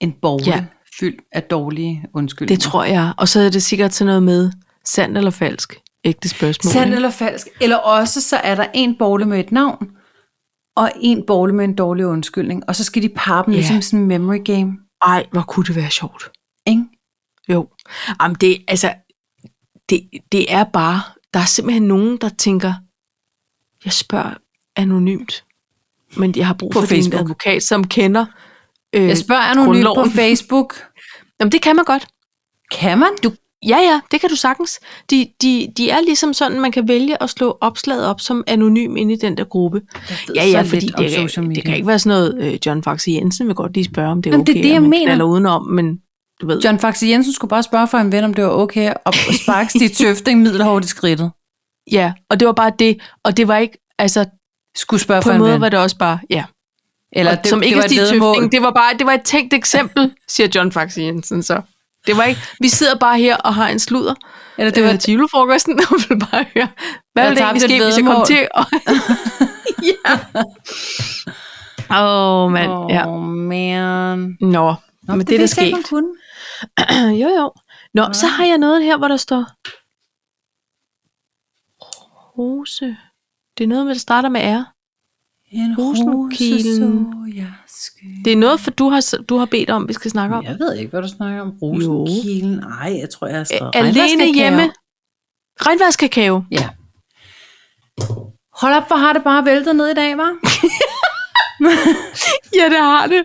S2: en bogle
S1: Ja.
S2: fyldt af dårlige undskyldninger.
S1: det tror jeg. Og så er det sikkert sådan noget med sandt eller falsk. Ægte spørgsmål.
S2: Sand
S1: ikke?
S2: eller falsk. Eller også så er der en bogle med et navn, og en bogle med en dårlig undskyldning. Og så skal de parre dem yeah. ligesom sådan en memory game.
S1: Ej, hvor kunne det være sjovt.
S2: Ikke?
S1: Jo. Jamen det, altså, det, det er bare, der er simpelthen nogen, der tænker, jeg spørger anonymt, men jeg har brug
S2: På
S1: for en
S2: Facebook.
S1: advokat, som kender øh,
S2: Jeg spørger anonymt på
S1: grundloven.
S2: Facebook.
S1: Jamen det kan man godt.
S2: Kan man?
S1: Du, ja, ja, det kan du sagtens. De, de, de er ligesom sådan, man kan vælge at slå opslaget op som anonym inde i den der gruppe. Ja, ja, fordi det,
S2: social
S1: kan, det kan ikke være sådan noget, øh, John Faxe Jensen vil godt lige spørge, om det er
S2: Jamen, det
S1: okay,
S2: er det, jeg mener.
S1: knalder udenom, men du ved.
S2: John Faxe Jensen skulle bare spørge for en ven, om det var okay at sparke Stig Tøfting middelhårdt i skridtet.
S1: Ja, og det var bare det, og det var ikke, altså,
S2: Skulle spørge
S1: På
S2: for
S1: en
S2: en
S1: måde
S2: ven.
S1: var det også bare, ja.
S2: Eller
S1: og, som ikke
S2: var
S1: er
S2: et.
S1: Tøfting. Det var bare, det var et tænkt eksempel, siger John Faxe Jensen så. Det var ikke, vi sidder bare her og har en sludder.
S2: Eller
S1: Det
S2: det
S1: var
S2: var
S1: til julefrokosten, og vil bare høre, hvad ville det egentlig ske, hvis jeg kom til? Og... ja. Åh, oh, mand.
S2: Åh,
S1: Ja.
S2: oh, man.
S1: Nå, Nå men det, det er der sket.
S2: man kunne.
S1: jo, jo. Nå, så har jeg noget her, hvor der står... Rose. Det er noget, med, der starter med R.
S2: En
S1: Rosenkilen. Det er noget, for du har, du har bedt om, vi skal snakke om.
S2: Jeg ved ikke, hvad du snakker om. Rosenkilen. Nej, jeg tror, jeg har skrevet
S1: Alene hjemme. Regnværskakao.
S2: Ja. Hold op, hvor har det bare væltet ned i dag, var?
S1: Ja, det har det.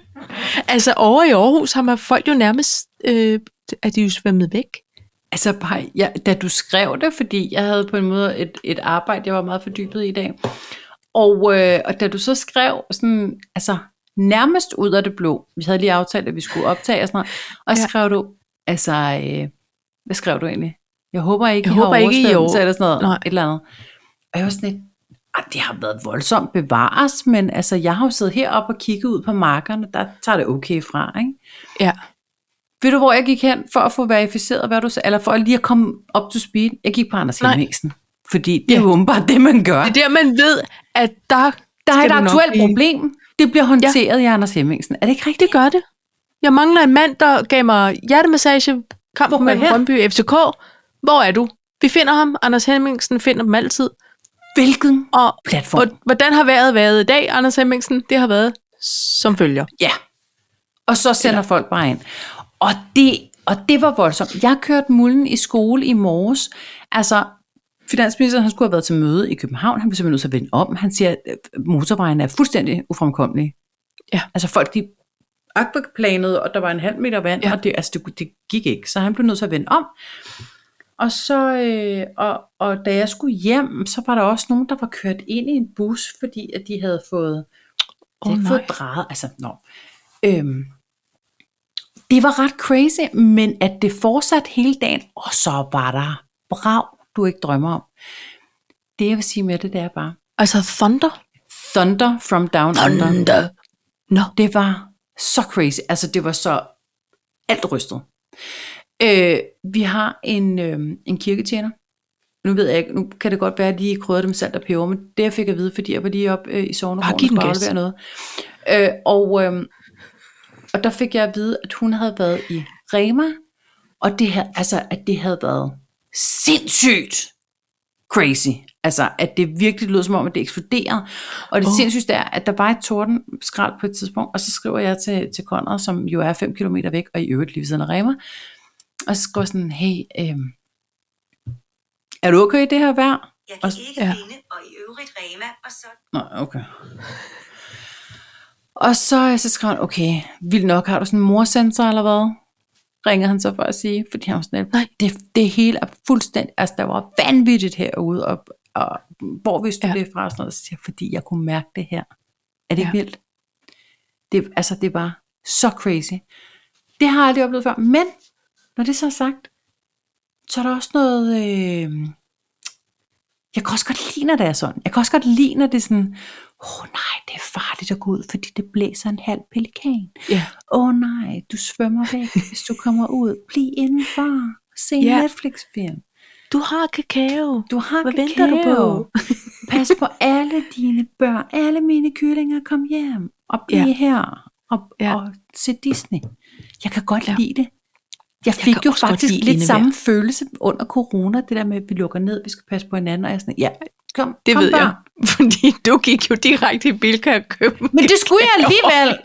S1: Altså, over i Aarhus har man folk jo nærmest... Øh, at de jo svømmet væk.
S2: Altså, bare, ja, da du skrev det, fordi jeg havde på en måde et, et arbejde, jeg var meget fordybet i i dag. Og, øh, og da du så skrev sådan, altså nærmest ud af det blå, vi havde lige aftalt, at vi skulle optage og sådan noget, og
S1: Ja.
S2: skrev du, altså, øh, hvad skrev du egentlig? Jeg håber ikke,
S1: Jeg
S2: I har
S1: håber ikke, I over-
S2: eller sådan noget,
S1: Nej.
S2: et eller andet. Og jeg var sådan lidt, "Ah, det har været voldsomt bevares, men altså, jeg har jo siddet heroppe og kigget ud på markerne, der tager det okay fra, ikke?
S1: Ja.
S2: Ved du, hvor jeg gik hen for at få verificeret, hvad du sagde, eller for lige at komme op to speed? Jeg gik på Anders. Hemmingsen. Fordi det er
S1: Ja.
S2: jo åbenbart det, man gør.
S1: Det er der, man ved, at der,
S2: Der er et aktuelt problem. Det bliver håndteret ja. i Anders Hemmingsen. Er det ikke rigtigt?
S1: det gør det. Jeg mangler en mand, der gav mig hjertemassage, kampen
S2: Hvor er
S1: mellem? Brøndby FCK. Hvor er du? Vi finder ham. Anders Hemmingsen finder dem altid.
S2: Hvilken
S1: Og,
S2: platform?
S1: og hvordan har vejret været i dag, Anders Hemmingsen? Det har været som følger.
S2: Ja. Og så sender
S1: Eller-
S2: folk bare ind. Og det, og det var voldsomt. Jeg kørte mulden i skole i morges. Altså, finansministeren han skulle have været til møde i København. Han blev simpelthen nødt til at vende om. Han siger, at motorvejen er fuldstændig ufremkommelig.
S1: Ja.
S2: Altså folk, de akvaplanede, og der var en halv meter vand,
S1: Ja.
S2: og det, altså, det, det gik ikke. Så han blev nødt til at vende om. Og så, øh, og, og da jeg skulle hjem, så var der også nogen, der var kørt ind i en bus, fordi at de havde fået, de havde
S1: nej.
S2: fået drejet, altså, nå. Øhm, det var ret crazy, men at det fortsatte hele dagen, og så var der brav, du ikke drømmer om. Det jeg vil sige med det, det er bare,
S1: Altså Thunder.
S2: Thunder from Down Under.
S1: Thunder. Nå.
S2: Det var så crazy. Altså, det var så alt rystet. Øh, vi har en, øh, en kirketjener. Nu ved jeg ikke, nu kan det godt være, at de krydder dem salt og peber, men det jeg fik at vide, fordi jeg var lige op øh, i sovnegården og skulle aflevere noget. Øh, og, øh, og der fik jeg at vide, at hun havde været i Rema, og det her, altså, at det havde været sindssygt crazy. Altså, at det virkelig lød som om, at det eksploderede. Og det oh. sindssygt er, at der var et tordenskrald på et tidspunkt, og så skriver jeg til, til Conrad, som jo er 5 km væk, og i øvrigt lige ved siden af Rema, og så skriver sådan, hey, øhm, er du okay i det her vejr?
S3: Jeg kan
S2: Og-
S3: ikke
S1: ja.
S3: finde, og i øvrigt Rema, og så
S2: Nej, okay. Og så, så skrev han, okay, vildt nok, har du sådan en morsensor eller hvad? Ringer han så for at sige, fordi han var sådan,
S1: Nej.
S2: det, det hele er fuldstændig, altså der var vanvittigt herude, og, og hvor vidste du
S1: Ja.
S2: det fra? Og sådan noget, så siger fordi jeg kunne mærke det her. Er det
S1: Ja.
S2: vildt? Det, altså, det var så crazy. Det har jeg aldrig oplevet før, men når det så er sagt, så er der også noget, øh, jeg kan også godt lide, når det er sådan. Jeg kan også godt lide, når det er sådan, åh oh, nej, det er farligt at gå ud, fordi det blæser en halv pelikan. Åh oh, nej, du svømmer væk, hvis du kommer ud. Bliv indenfor. Se en
S1: Ja.
S2: Netflix-film.
S1: Du har kakao.
S2: Du har
S1: Hvad
S2: kakao.
S1: venter du på?
S2: Pas på alle dine børn. Alle mine kyllinger, kom hjem. Og bliv
S1: ja.
S2: her. Og,
S1: ja.
S2: og se Disney. Jeg kan godt
S1: ja.
S2: lide det. Jeg
S1: Jeg
S2: fik
S1: kan
S2: jo faktisk lidt samme følelse under corona, det der med, at vi lukker ned, vi skal passe på hinanden, og jeg er sådan, ja, kom,
S1: Det
S2: kom
S1: ved
S2: børn.
S1: jeg. Fordi du gik jo direkte i Bilka og købte
S2: Men det skulle jeg alligevel.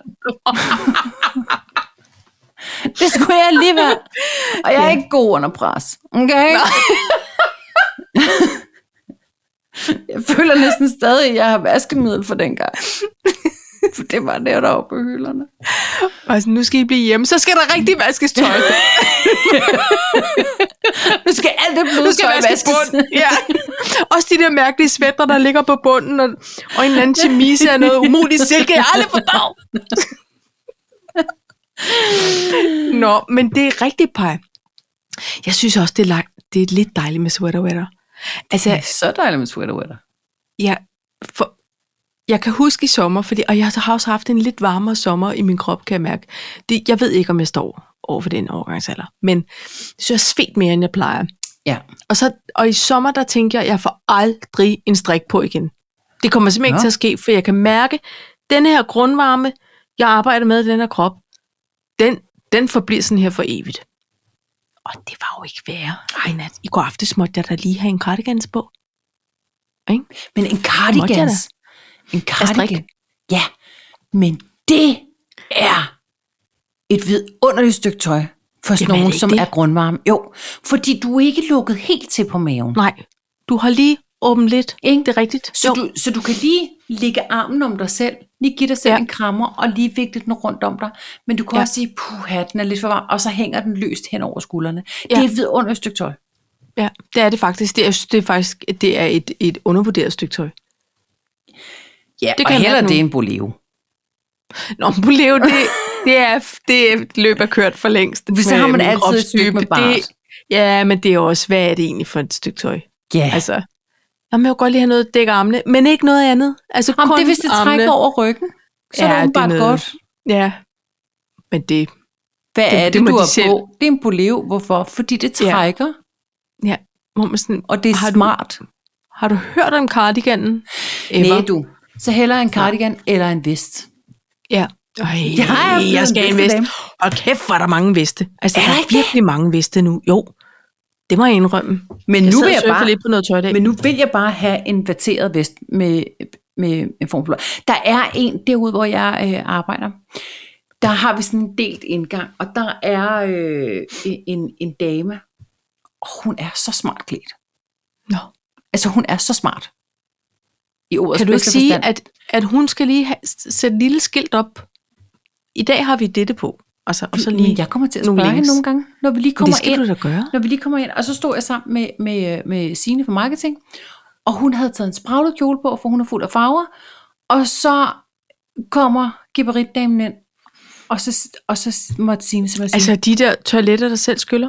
S2: det skulle jeg alligevel. Og jeg er
S1: Ja.
S2: ikke god under pres. Okay? jeg føler næsten stadig, at jeg har vaskemiddel for den gang. For det var der deroppe på hylderne.
S1: Altså, nu skal I blive hjemme. Så skal der rigtig vaskes tøj.
S2: Nu skal alt det bløde tøj
S1: vaskes bund. Ja. Også de der mærkelige svætter, der ligger på bunden, og, og en eller anden chemise af noget umuligt silke. Jeg aldrig forstået. Nå, men det er rigtigt, Paj. Jeg synes også, det er, langt, det er lidt dejligt med sweater weather. Altså,
S2: Det er så dejligt med sweater weather.
S1: ja, for, jeg kan huske i sommer, fordi, og jeg har også haft en lidt varmere sommer i min krop, kan jeg mærke. Det, jeg ved ikke, om jeg står over for den overgangsalder, men så jeg svedt mere, end jeg plejer.
S2: Ja.
S1: Og, så, og i sommer, der tænker jeg, jeg får aldrig en strik på igen. Det kommer simpelthen
S2: Nå.
S1: ikke til at ske, for jeg kan mærke, den her grundvarme, jeg arbejder med i den her krop, den, den forbliver sådan her for evigt. Og det var jo ikke værre. Ej, nat. I går aftes måtte jeg da lige have en cardigans på. Ikke?
S2: Men en cardigans. En cardigan. Ja, men det er et vidunderligt stykke tøj for sådan
S1: Jamen,
S2: nogen, som
S1: det?
S2: er grundvarme. Jo, fordi du er ikke lukket helt til på maven.
S1: Nej, du har lige åbent lidt.
S2: Ikke?
S1: Det er rigtigt.
S2: Så du, så du kan lige lægge armen om dig selv, lige give dig selv
S1: Ja.
S2: en krammer, og lige vikle den rundt om dig. Men du kan
S1: ja.
S2: også sige, puha, den er lidt for varm, og så hænger den løst hen over skuldrene.
S1: Ja.
S2: Det er et vidunderligt stykke tøj.
S1: Ja, det er det faktisk. Det er, det er faktisk det er et, et undervurderet stykke tøj.
S2: Ja,
S1: Det kan
S2: og
S1: jeg
S2: heller det end Boleo.
S1: Nå, Boleo, det, det, er, det løb er kørt for længst.
S2: Hvis så har man altid stykke med bart.
S1: det, Ja, men det er også, hvad er det egentlig for et stykke tøj?
S2: Ja, altså,
S1: Altså, jamen, jeg vil godt lige have noget at dække armene, men ikke noget andet. Altså,
S2: Om
S1: kun
S2: det er, hvis det
S1: armene.
S2: trækker over ryggen, så ja,
S1: Ja,
S2: er det
S1: noget-
S2: godt.
S1: Ja, men det,
S2: Hvad
S1: Det-
S2: er
S1: det
S2: det, du
S1: de
S2: har
S1: selv-
S2: på? Det er en boleo. Hvorfor? Fordi det
S1: Ja.
S2: trækker,
S1: ja, man sådan,
S2: og det er
S1: Har du-
S2: smart.
S1: har du hørt om cardiganen? Ever?
S2: Nej, du. Så hellere en cardigan eller en vest.
S1: Ja. Øj,
S2: Jeg blevet
S1: jeg skal have en vest. Og kæft, er der mange veste. Altså,
S2: Er
S1: der
S2: der
S1: er
S2: ikke det?
S1: virkelig mange veste nu. Jo, det må jeg indrømme.
S2: Men
S1: Jeg
S2: nu vil jeg bare,
S1: lidt på noget tøj
S2: men nu vil jeg bare have en vateret vest med, med en form for. Der er en derude, hvor jeg øh, arbejder. Der har vi sådan en delt indgang, og der er øh, en, en dame, og hun er så smart klædt.
S1: Nå.
S2: Altså, hun er så smart. I ordets
S1: Kan du ikke sige,
S2: forstand.
S1: at, at hun skal lige have, sætte et lille skilt op? I dag har vi dette på. Altså, og så lige...
S2: Men jeg kommer til at spørge hende nogle gange, når vi lige
S1: Men
S2: kommer
S1: det skal
S2: ind.
S1: du da gøre.
S2: Når vi lige kommer ind, og så stod jeg sammen med, med, med Signe fra marketing, og hun havde taget en spraglet kjole på, for hun er fuld af farver, og så kommer giberitdamen ind, og så, og så måtte Signe simpelthen sige,
S1: Altså, de der toiletter, der selv skyller?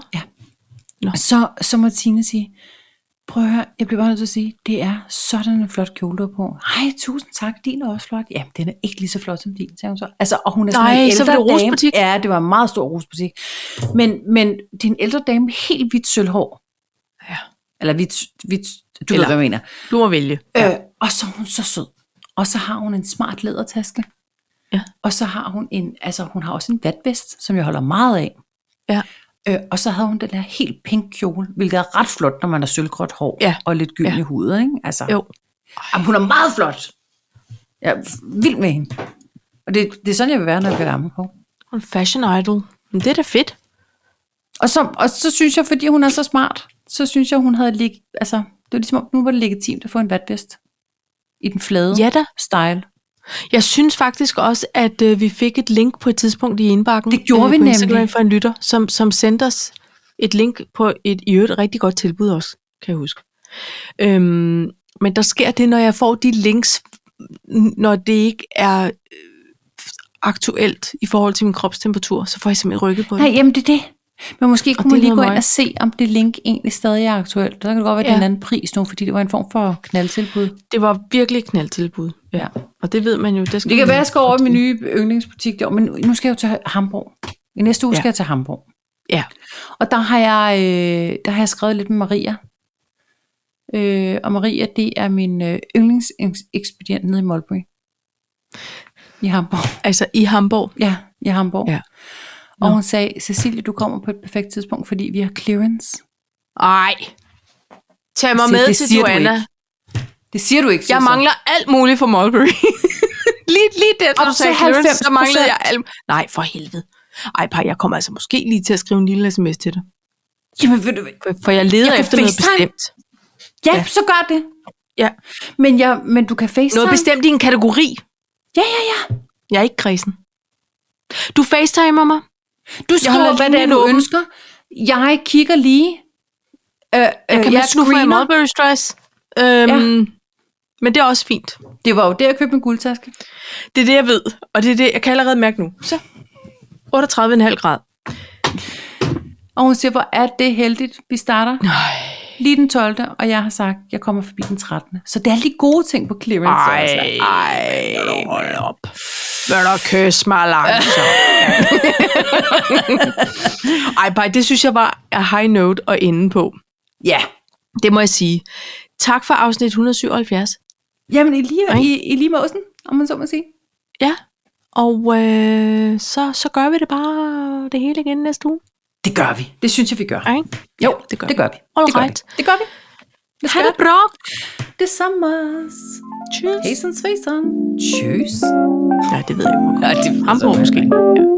S2: så, så måtte Signe sige, prøv at høre, jeg bliver bare nødt til at sige, det er sådan en flot kjole, du har på. Ej, tusind tak, din er også flot. Ja, den er ikke lige så flot som din, sagde hun så. Altså, og hun er sådan
S1: Nej,
S2: en
S1: så var
S2: ældre
S1: det
S2: dame.
S1: rusbutik.
S2: Ja, det var en meget stor rusbutik. Men, men en ældre dame helt hvidt sølvhår.
S1: Ja.
S2: Eller hvidt, hvidt du
S1: Eller-
S2: ved, hvad jeg mener.
S1: Du må vælge.
S2: Ja. Øh, og så er hun så sød. Og så har hun en smart lædertaske.
S1: Ja.
S2: Og så har hun en, altså hun har også en vatvest, som jeg holder meget af.
S1: Ja.
S2: Øh, og så havde hun den der helt pink kjole, hvilket er ret flot, når man har sølvgråt hår
S1: Ja.
S2: og lidt gylden
S1: Ja.
S2: i. Ikke? Altså,
S1: Jo.
S2: Jamen, hun er meget flot. Jeg er vild med hende. Og det, det er sådan, jeg vil være, når jeg bliver gammel på.
S1: En fashion idol. Men det er da fedt.
S2: Og så, og så synes jeg, fordi hun er så smart, så synes jeg, hun havde lig, altså, det var ligesom, om, nu var det legitimt at få en vatvest. I den flade
S1: Ja da.
S2: style.
S1: Jeg synes faktisk også, at øh, vi fik et link på et tidspunkt i indbakken.
S2: Det gjorde vi
S1: på
S2: nemlig.
S1: Instagram for en lytter, som, som sendte os et link på et i øvrigt rigtig godt tilbud også, kan jeg huske. Øhm, men der sker det, når jeg får de links, når det ikke er øh, aktuelt i forhold til min kropstemperatur, så får jeg simpelthen rykket på det.
S2: Nej, jamen det er det. Men måske kunne man lige gå ind og se, om det link egentlig stadig er aktuelt. Så kan det godt være, at det er en
S1: Ja.
S2: anden pris nu, fordi det var en form for knaldtilbud.
S1: Det var virkelig knaldtilbud. Ja. Og det ved man jo. Det, skal
S2: Det kan være, jeg skal over i min nye yndlingsbutik derovre, men nu skal jeg jo til Hamburg. I næste uge
S1: Ja.
S2: skal jeg til Hamburg.
S1: Ja.
S2: Og der har jeg, øh, der har jeg skrevet lidt med Maria. Øh, og Maria, det er min øh, yndlingsekspedient nede i Mulberry. I Hamburg.
S1: Altså i Hamburg.
S2: Ja, i Hamburg.
S1: Ja.
S2: Og hun sagde, Cecilie, du kommer på et perfekt tidspunkt, fordi vi har clearance.
S1: Ej. Tag mig
S2: Det-
S1: med til
S2: siger
S1: Joanna.
S2: Det siger du ikke,
S1: Jeg mangler alt muligt for Mulberry. lige, lige da
S2: Op
S1: du sagde clearance, så
S2: 90%.
S1: manglede jeg alt. Nej, for helvede. Ej, par, jeg kommer altså måske lige til at skrive en lille sms til dig.
S2: Jamen, ved du?
S1: For, for jeg leder
S2: Jeg
S1: efter noget bestemt.
S2: ja,
S1: Ja.
S2: så gør det.
S1: Ja.
S2: Men, jeg, men du kan facetime.
S1: Noget bestemt i en kategori.
S2: Ja, ja, ja.
S1: Jeg er ikke kredsen. Du facetimer mig.
S2: Du skriver, hvad det er, du ønsker. Jeg kigger lige. Øh,
S1: Jeg kan
S2: jeg
S1: nu en
S2: screener.
S1: Mulberry stress. Øhm, Men det er også fint.
S2: Det var jo der, jeg købte min guldtaske.
S1: Det er det, jeg ved. Og det er det, jeg kan allerede mærke nu. Så. 38,5 grad.
S2: Og hun siger, hvor er det heldigt, vi starter.
S1: Nej.
S2: lige den 12. Og jeg har sagt, jeg kommer forbi den 13. Så det er alle de gode ting på clearance. også.
S1: ej, hold op. Vil du kysse mig langsomt? Ej, bare, det synes jeg var a high note at ende på.
S2: Ja.
S1: Det må jeg sige. Tak for afsnit 177.
S2: Jamen, i lige,
S1: okay.
S2: i, i lige måsen, om man så må sige.
S1: Ja, og øh, så, så gør vi det bare det hele igen næste uge.
S2: Det gør vi. Det synes jeg, vi gør.
S1: Okay.
S2: Jo,
S1: det gør
S2: det gør vi.
S1: All
S2: det, gør vi. det gør vi. Det
S1: ha' det bra.
S2: Det samme.
S1: Tschüss.
S2: Hæsen svejsen. Tschüss.
S1: Nej, det ved jeg ikke.
S2: Ja, det
S1: Hamburg måske. Ja.